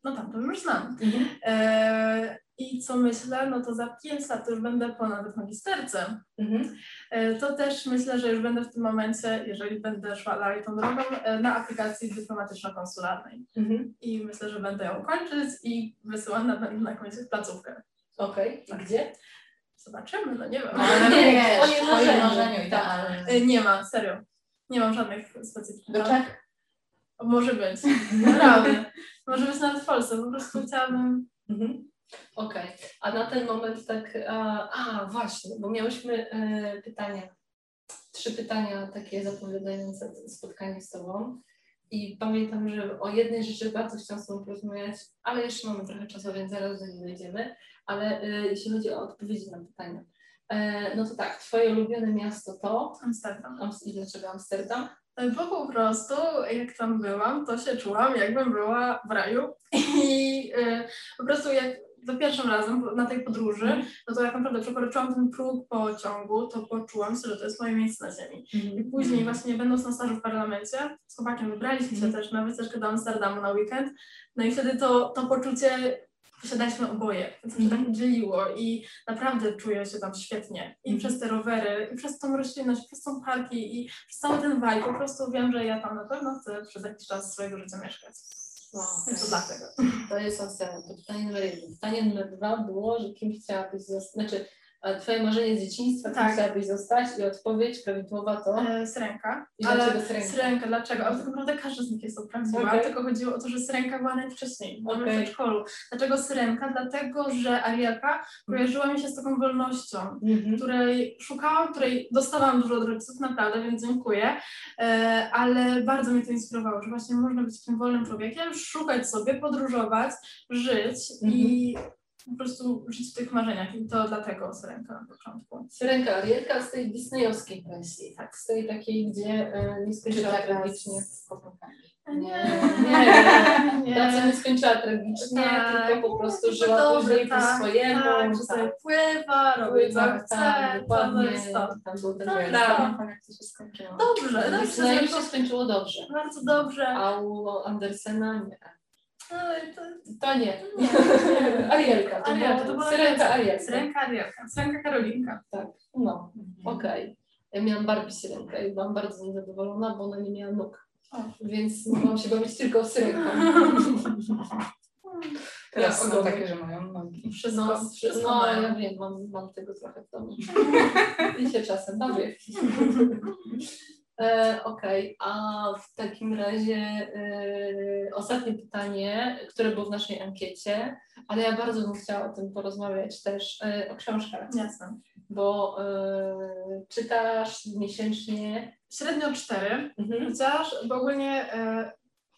no tam to już znam. Mhm. E, I co myślę, no to za 5 lat już będę po nawet magisterce. Mhm. E, To też myślę, że już będę w tym momencie, jeżeli będę szła dalej tą drogą, e, na aplikacji dyplomatyczno-konsularnej. Mhm. I myślę, że będę ją kończyć i wysyłana będę na jakąś placówkę. Okej, Tak. gdzie? Zobaczymy, no nie wiem. Ale Nie, wiesz, twoje twoje marzenie. marzenie idealne. E, Nie ma, serio. Nie mam żadnych specyficznych. Do Czech? Może być, naprawdę. Może być nawet w Polsce, po prostu chciałabym... Mhm. Okej, a na ten moment tak, a, a właśnie, bo miałyśmy e, pytania, trzy pytania takie zapowiadające spotkanie z Tobą I pamiętam, że o jednej rzeczy bardzo chciałam z Tobą porozmawiać, ale jeszcze mamy trochę czasu, więc zaraz do niej dojdziemy. Ale y, jeśli chodzi o odpowiedzi na pytania, e, no to tak, Twoje ulubione miasto to? Amsterdam. Ams- I dlaczego Amsterdam? Bo po prostu, jak tam byłam, to się czułam, jakbym była w raju. I po prostu jak za pierwszym razem na tej podróży, no to jak naprawdę przekroczyłam ten próg pociągu, to poczułam się, że to jest moje miejsce na ziemi. I później właśnie będąc na stażu w parlamencie, z chłopakiem wybraliśmy się też na wycieczkę do Amsterdamu na weekend, no i wtedy to, to poczucie posiadaliśmy oboje, więc się tak dzieliło i naprawdę czuję się tam świetnie. I Mhm. przez te rowery, i przez tą roślinność, przez tą parki i przez cały ten vibe, po prostu wiem, że ja tam na pewno chcę przez jakiś czas swojego życia mieszkać. Wow. Więc to dlatego. To jest Amsterdam. To pytanie numer jeden. Pytanie numer dwa było, że kim chciałabyś zostać, znaczy e, Twoje marzenie z dzieciństwa, kim Tak. chciałabyś zostać i odpowiedź prawidłowa to? E, syrenka. I ale syrenka, dlaczego? Ale tak naprawdę każda z nich jest prawdziwa, Okej. tylko chodziło o to, że syrenka była najwcześniej, okay. w przedszkolu. Dlaczego syrenka? Dlatego, że Arielka kojarzyła mi się z taką wolnością, Mhm. której szukałam, której dostałam dużo od rodziców, naprawdę, więc dziękuję, e, ale bardzo mnie to inspirowało, że właśnie można być takim wolnym człowiekiem, szukać sobie, podróżować, żyć i po prostu żyć w tych marzeniach i to dlatego syrenka na początku. Syrenka Arielka z tej disneyowskiej wersji, tak, z tej takiej, gdzie e, nie skończyła tragicznie. z kotletami. Nie, Nie, nie, nie. Nie skończyła tragicznie, Tak. tylko po prostu No, żyła dobrze, później po tak, swojemu. Tak, że sobie pływa, robi co tak, chce, tak, to dokładnie. jest to. Tam był ten jak to się skończyło. Dobrze, dobrze, Disneyu tylko się skończyło dobrze, bardzo dobrze. a u Andersena nie. Ale to, To nie. nie, nie. Arielka, to Arielka, to była Syrenka Arielka. Syrenka Arielka, Syrenka Karolinka. No, okej. Ja miałam Barbie Syrenkę i byłam bardzo niezadowolona, bo ona nie miała nóg. O. Więc mogłam się bawić tylko syrenką. Teraz Ja są takie, że mają nogi. Wszystko, No, wszystko no mają. ja wiem, mam, mam tego trochę w domu. I się czasem bawię. E, Okej, a w takim razie e, ostatnie pytanie, które było w naszej ankiecie, ale ja bardzo bym chciała o tym porozmawiać też, e, o książkach, Jasne. bo czytasz miesięcznie. Średnio cztery, Mhm. chociaż, bo ogólnie,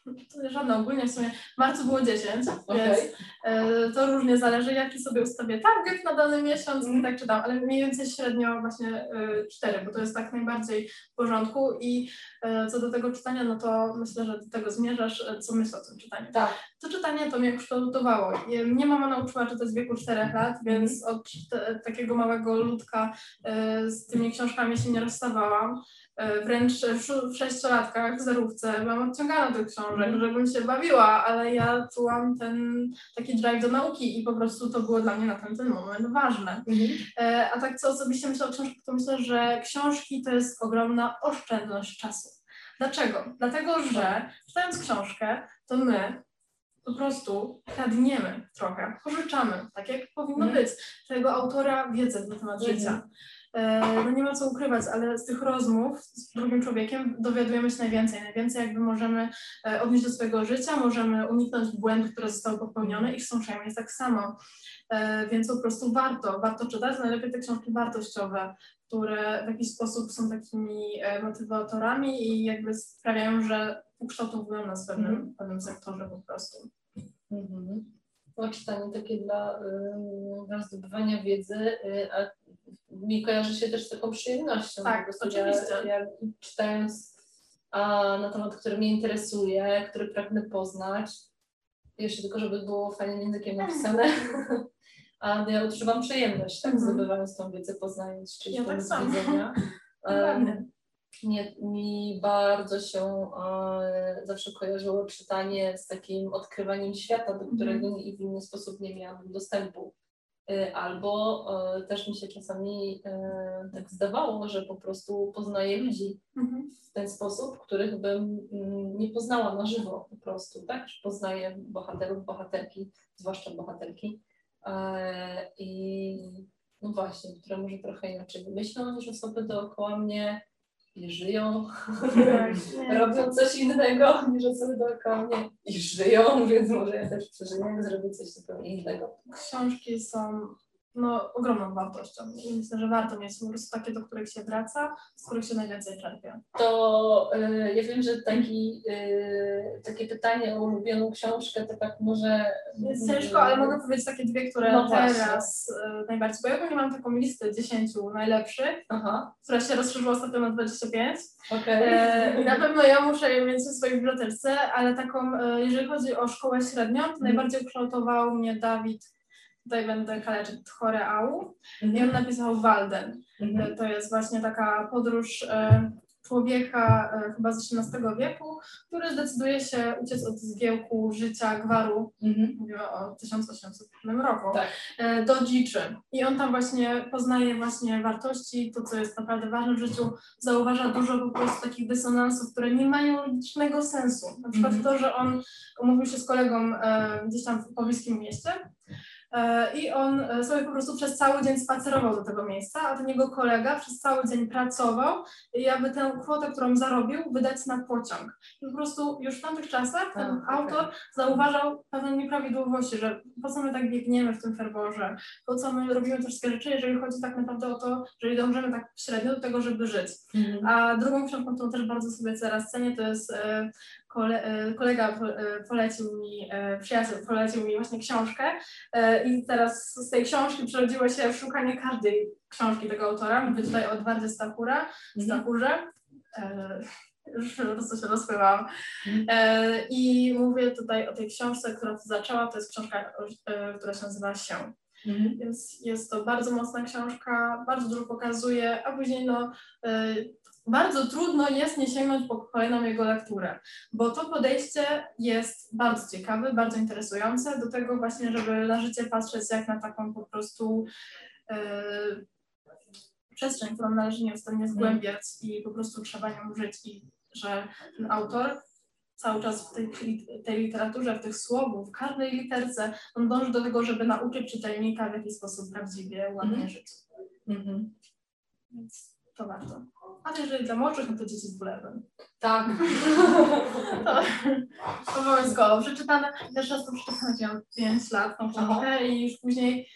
żadne ogólnie w sumie, w marcu było 10, Okej. więc e, to różnie zależy, jaki sobie ustawię target na dany miesiąc Mhm. i tak czytam, ale mniej więcej średnio właśnie e, cztery, bo to jest tak najbardziej w porządku i e, co do tego czytania, no to myślę, że do tego zmierzasz, co myślę o tym czytaniu. Tak. To czytanie to mnie kształtowało. Mnie mama nauczyła czytać w wieku 4 lat, więc od te, takiego małego ludka z tymi książkami się nie rozstawałam. E, wręcz w, sześciolatkach w zerówce byłam odciągana do książek, Mhm. żebym się bawiła, ale ja czułam ten taki drive do nauki i po prostu to było dla mnie na ten, ten moment ważne. Mhm. E, a tak co osobiście myślę o książkach, to myślę, że książki to jest ogromna oszczędność czasu. Dlaczego? Dlatego, że czytając książkę, to my po prostu kradniemy trochę, pożyczamy, tak jak powinno Mhm. być, tego autora wiedzę na temat Mhm. życia. E, No nie ma co ukrywać, ale z tych rozmów z drugim człowiekiem dowiadujemy się najwięcej. Najwięcej jakby możemy e, odnieść do swojego życia, możemy uniknąć błędów, które zostały popełnione i z książkami jest tak samo. E, Więc po prostu warto, warto czytać, najlepiej te książki wartościowe, które w jakiś sposób są takimi motywatorami i jakby sprawiają, że ukształtowują nas w pewnym, w pewnym sektorze po prostu. Mhm. No, czytanie takie dla, y, dla zdobywania wiedzy, y, a mi kojarzy się też z taką przyjemnością. Tak, oczywiście. Ja, ja czytając a, na temat, który mnie interesuje, który pragnę poznać, jeszcze tylko, żeby było fajnym językiem napisane, a ja odczuwam przyjemność, tak, Mhm. zdobywając tą wiedzę, poznając czyjś Ja tak widzenia. Mnie, mi bardzo się e, zawsze kojarzyło czytanie z takim odkrywaniem świata, do którego nie, w inny sposób nie miałam dostępu. E, albo e, też mi się czasami e, tak zdawało, że po prostu poznaję ludzi Mhm. w ten sposób, których bym mm, nie poznała na żywo po prostu, tak? Że poznaję bohaterów, bohaterki, zwłaszcza bohaterki. I no właśnie, które może trochę inaczej myślą niż osoby dookoła mnie i żyją, robią coś innego niż osoby dookoła mnie i żyją, więc może ja też przeżyję, zrobię coś zupełnie innego. Książki są no, ogromną wartością. I myślę, że warto mieć po prostu takie, do których się wraca, z których się najwięcej czerpie. To y, ja wiem, że taki, y, takie pytanie o ulubioną książkę to tak może... Jest ciężko, ale mogę powiedzieć takie dwie, które No teraz y, najbardziej, bo ja ogólnie mam taką listę 10 najlepszych, Aha, która się rozszerzyła ostatnio na 25. okej. E, na pewno ja muszę je mieć w swojej bibliotece, ale taką, e, jeżeli chodzi o szkołę średnią, to najbardziej ukształtował mnie Dawid, tutaj będę kaleczyć, Choreau i on napisał Walden. Mhm. E, To jest właśnie taka podróż e, człowieka e, chyba z XVIII wieku, który zdecyduje się uciec od zgiełku życia gwaru, Mhm. mówimy o 1800 roku, Tak. do dziczy. I on tam właśnie poznaje właśnie wartości, to co jest naprawdę ważne w życiu, zauważa dużo po prostu takich dysonansów, które nie mają logicznego sensu. Na przykład Mhm. to, że on umówił się z kolegą e, gdzieś tam w pobliskim mieście i on e, sobie po prostu przez cały dzień spacerował do tego miejsca, a ten jego kolega przez cały dzień pracował i aby tę kwotę, którą zarobił, wydać na pociąg. I po prostu już w tamtych czasach ten A, okej. autor zauważał pewne nieprawidłowości, że po co my tak biegniemy w tym ferworze, po co my robimy te wszystkie rzeczy, jeżeli chodzi tak naprawdę o to, jeżeli dążymy tak średnio do tego, żeby żyć. Mhm. A drugą książką, którą też bardzo sobie teraz cenię, to jest e, kole, e, kolega e, polecił mi, e, przyjaciel polecił mi właśnie książkę i teraz z tej książki przerodziło się w szukanie każdej książki tego autora. Mówię tutaj o Edwardzie Stachura, Mhm. Stachurze. Już po prostu się rozpływałam. Mhm. I mówię tutaj o tej książce, która zaczęła. To jest książka, która się nazywa Się. Mhm. Więc jest to bardzo mocna książka, bardzo dużo pokazuje, a później no, y, bardzo trudno jest nie sięgnąć po kolejną jego lekturę, bo to podejście jest bardzo ciekawe, bardzo interesujące do tego właśnie, żeby na życie patrzeć jak na taką po prostu y, przestrzeń, którą należy nieustannie zgłębiać i po prostu trzeba nią żyć i że ten autor cały czas w tej, tej literaturze, w tych słowach, w każdej literce, on dąży do tego, żeby nauczyć czytelnika w jakiś sposób prawdziwie, ładnie Mhm. żyć. Mhm. Więc to warto. Ale jeżeli dla młodszych, no to dzieci z bulewem. Tak. To obowiązkowo. Przeczytane, też raz to przeczytałam, jak miałam 5 lat, tą książkę i już później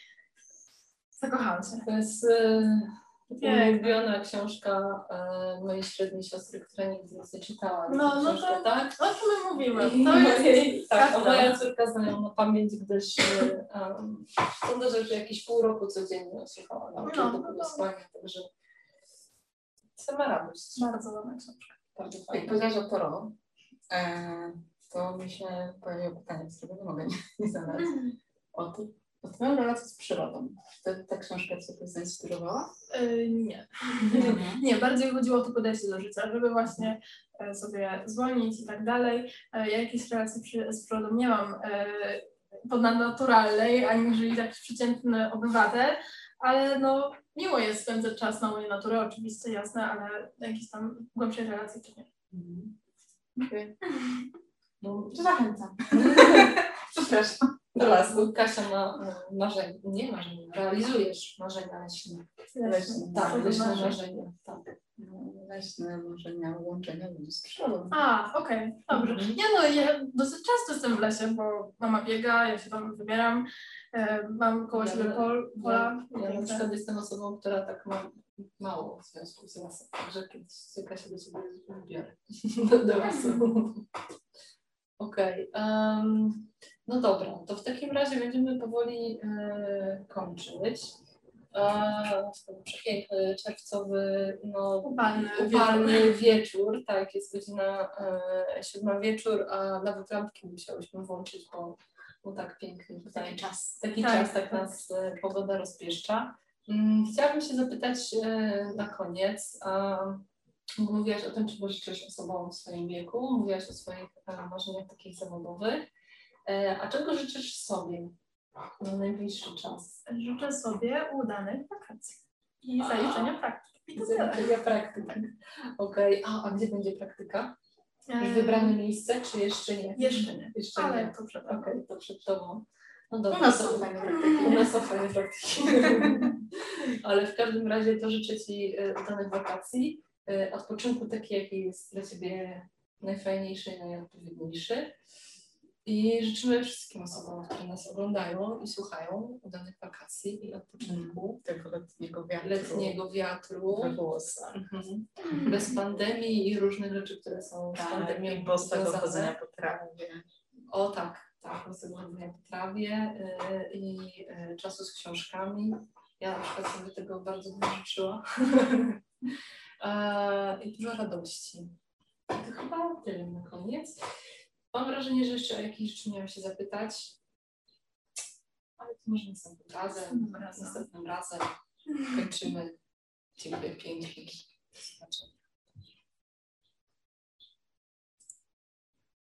zakochałam się. To jest Piękne. ulubiona książka e, mojej średniej siostry, która nigdy nic nie czytała. No, no książkę, to- tak? O czym my mówimy? To jest mojej- tak, a prawda. moja córka zna ją na pamięć, gdyż um, sądzę, że jakieś pół roku codziennie słuchała nauki No, do no tego to- spania, także sama radość. bardzo ładna książka. Bardzo Jak powiedziałaś o Toro, e, to mi się pojawiło pytanie, z którego nie mogę nie, nie zadać. O, ty, o Twoją relację z przyrodą. Czy to, ta książka Cię to zainspirowała? Yy, nie. Nie, bardziej chodziło o to podejście do życia, żeby właśnie e, sobie zwolnić i tak dalej. E, Ja jakiejś relacji przy, z przyrodą nie mam e, ponadnaturalnej, aniżeli jakiś przeciętny obywatel, ale no miło jest spędzać czas na łonie natury, oczywiście, jasne, ale jakiejś tam głębszej relacji to nie. Mhm. Okej. No, To zachęcam. Przepraszam. Do Teraz lasu. Kasia ma e, marzenie, nie marzenie, realizujesz marzenia leśne. Leśne. Tak, leśne marzenia. Tak. No, Leśne marzenia łączenia ludzi z przyrodą. A, okej, dobrze. Mhm. Nie no, ja dosyć często jestem w lesie, bo mama biega, ja się tam wybieram, mam koło Ja- siebie pol, pola. Ja na piękne. przykład jestem osobą, która tak ma mało w związku z lasem, także kiedyś Kasia do ciebie wybiorę do, do. Okej, em, no dobra, to w takim razie będziemy powoli e, kończyć. E, przepiękny, czerwcowy, no, Upalny upalny wieczór, tak, jest godzina e, siódma wieczór, a nawet lampki musiałyśmy włączyć, bo, bo tak pięknie tutaj Taki czas. taki Tak, czas, tak tak. nas e, pogoda rozpieszcza. Mm, Chciałabym się zapytać e, na koniec, mówiłaś o tym, czego życzysz osobom w swoim wieku, mówiłaś o swoich e, marzeniach takich zawodowych, a czego życzysz sobie na najbliższy czas? Życzę sobie udanych wakacji i zaliczenia praktyki. I to. Zaliczenia praktyki. Okej, a, a gdzie będzie praktyka? Już Eee, wybrane miejsce, czy jeszcze nie? Jeszcze nie, Jeszcze ale nie. to przed Okej, to przed tobą. No U dobra, nas to- są fajne praktyki. U nas są fajne praktyki. Ale w każdym razie to życzę Ci e, udanych wakacji, e, odpoczynku taki, jaki jest dla Ciebie najfajniejszy i najodpowiedniejszy. I życzymy wszystkim osobom, które nas oglądają i słuchają udanych wakacji i odpoczynku, Tego letniego wiatru. letniego wiatru, we włosach. mhm. bez pandemii i różnych rzeczy, które są z Tak, pandemią i związane. chodzenia po trawie. O tak, tak, bosego chodzenia po trawie y, i y, czasu z książkami. Ja na przykład sobie tego bardzo bym życzyła. E, I dużo radości. To chyba tyle na koniec. Mam wrażenie, że jeszcze o jakieś rzeczy miałam się zapytać. Ale to może następnym razem. Następnym razem kończymy. Dziękuję pięknie. Znaczy,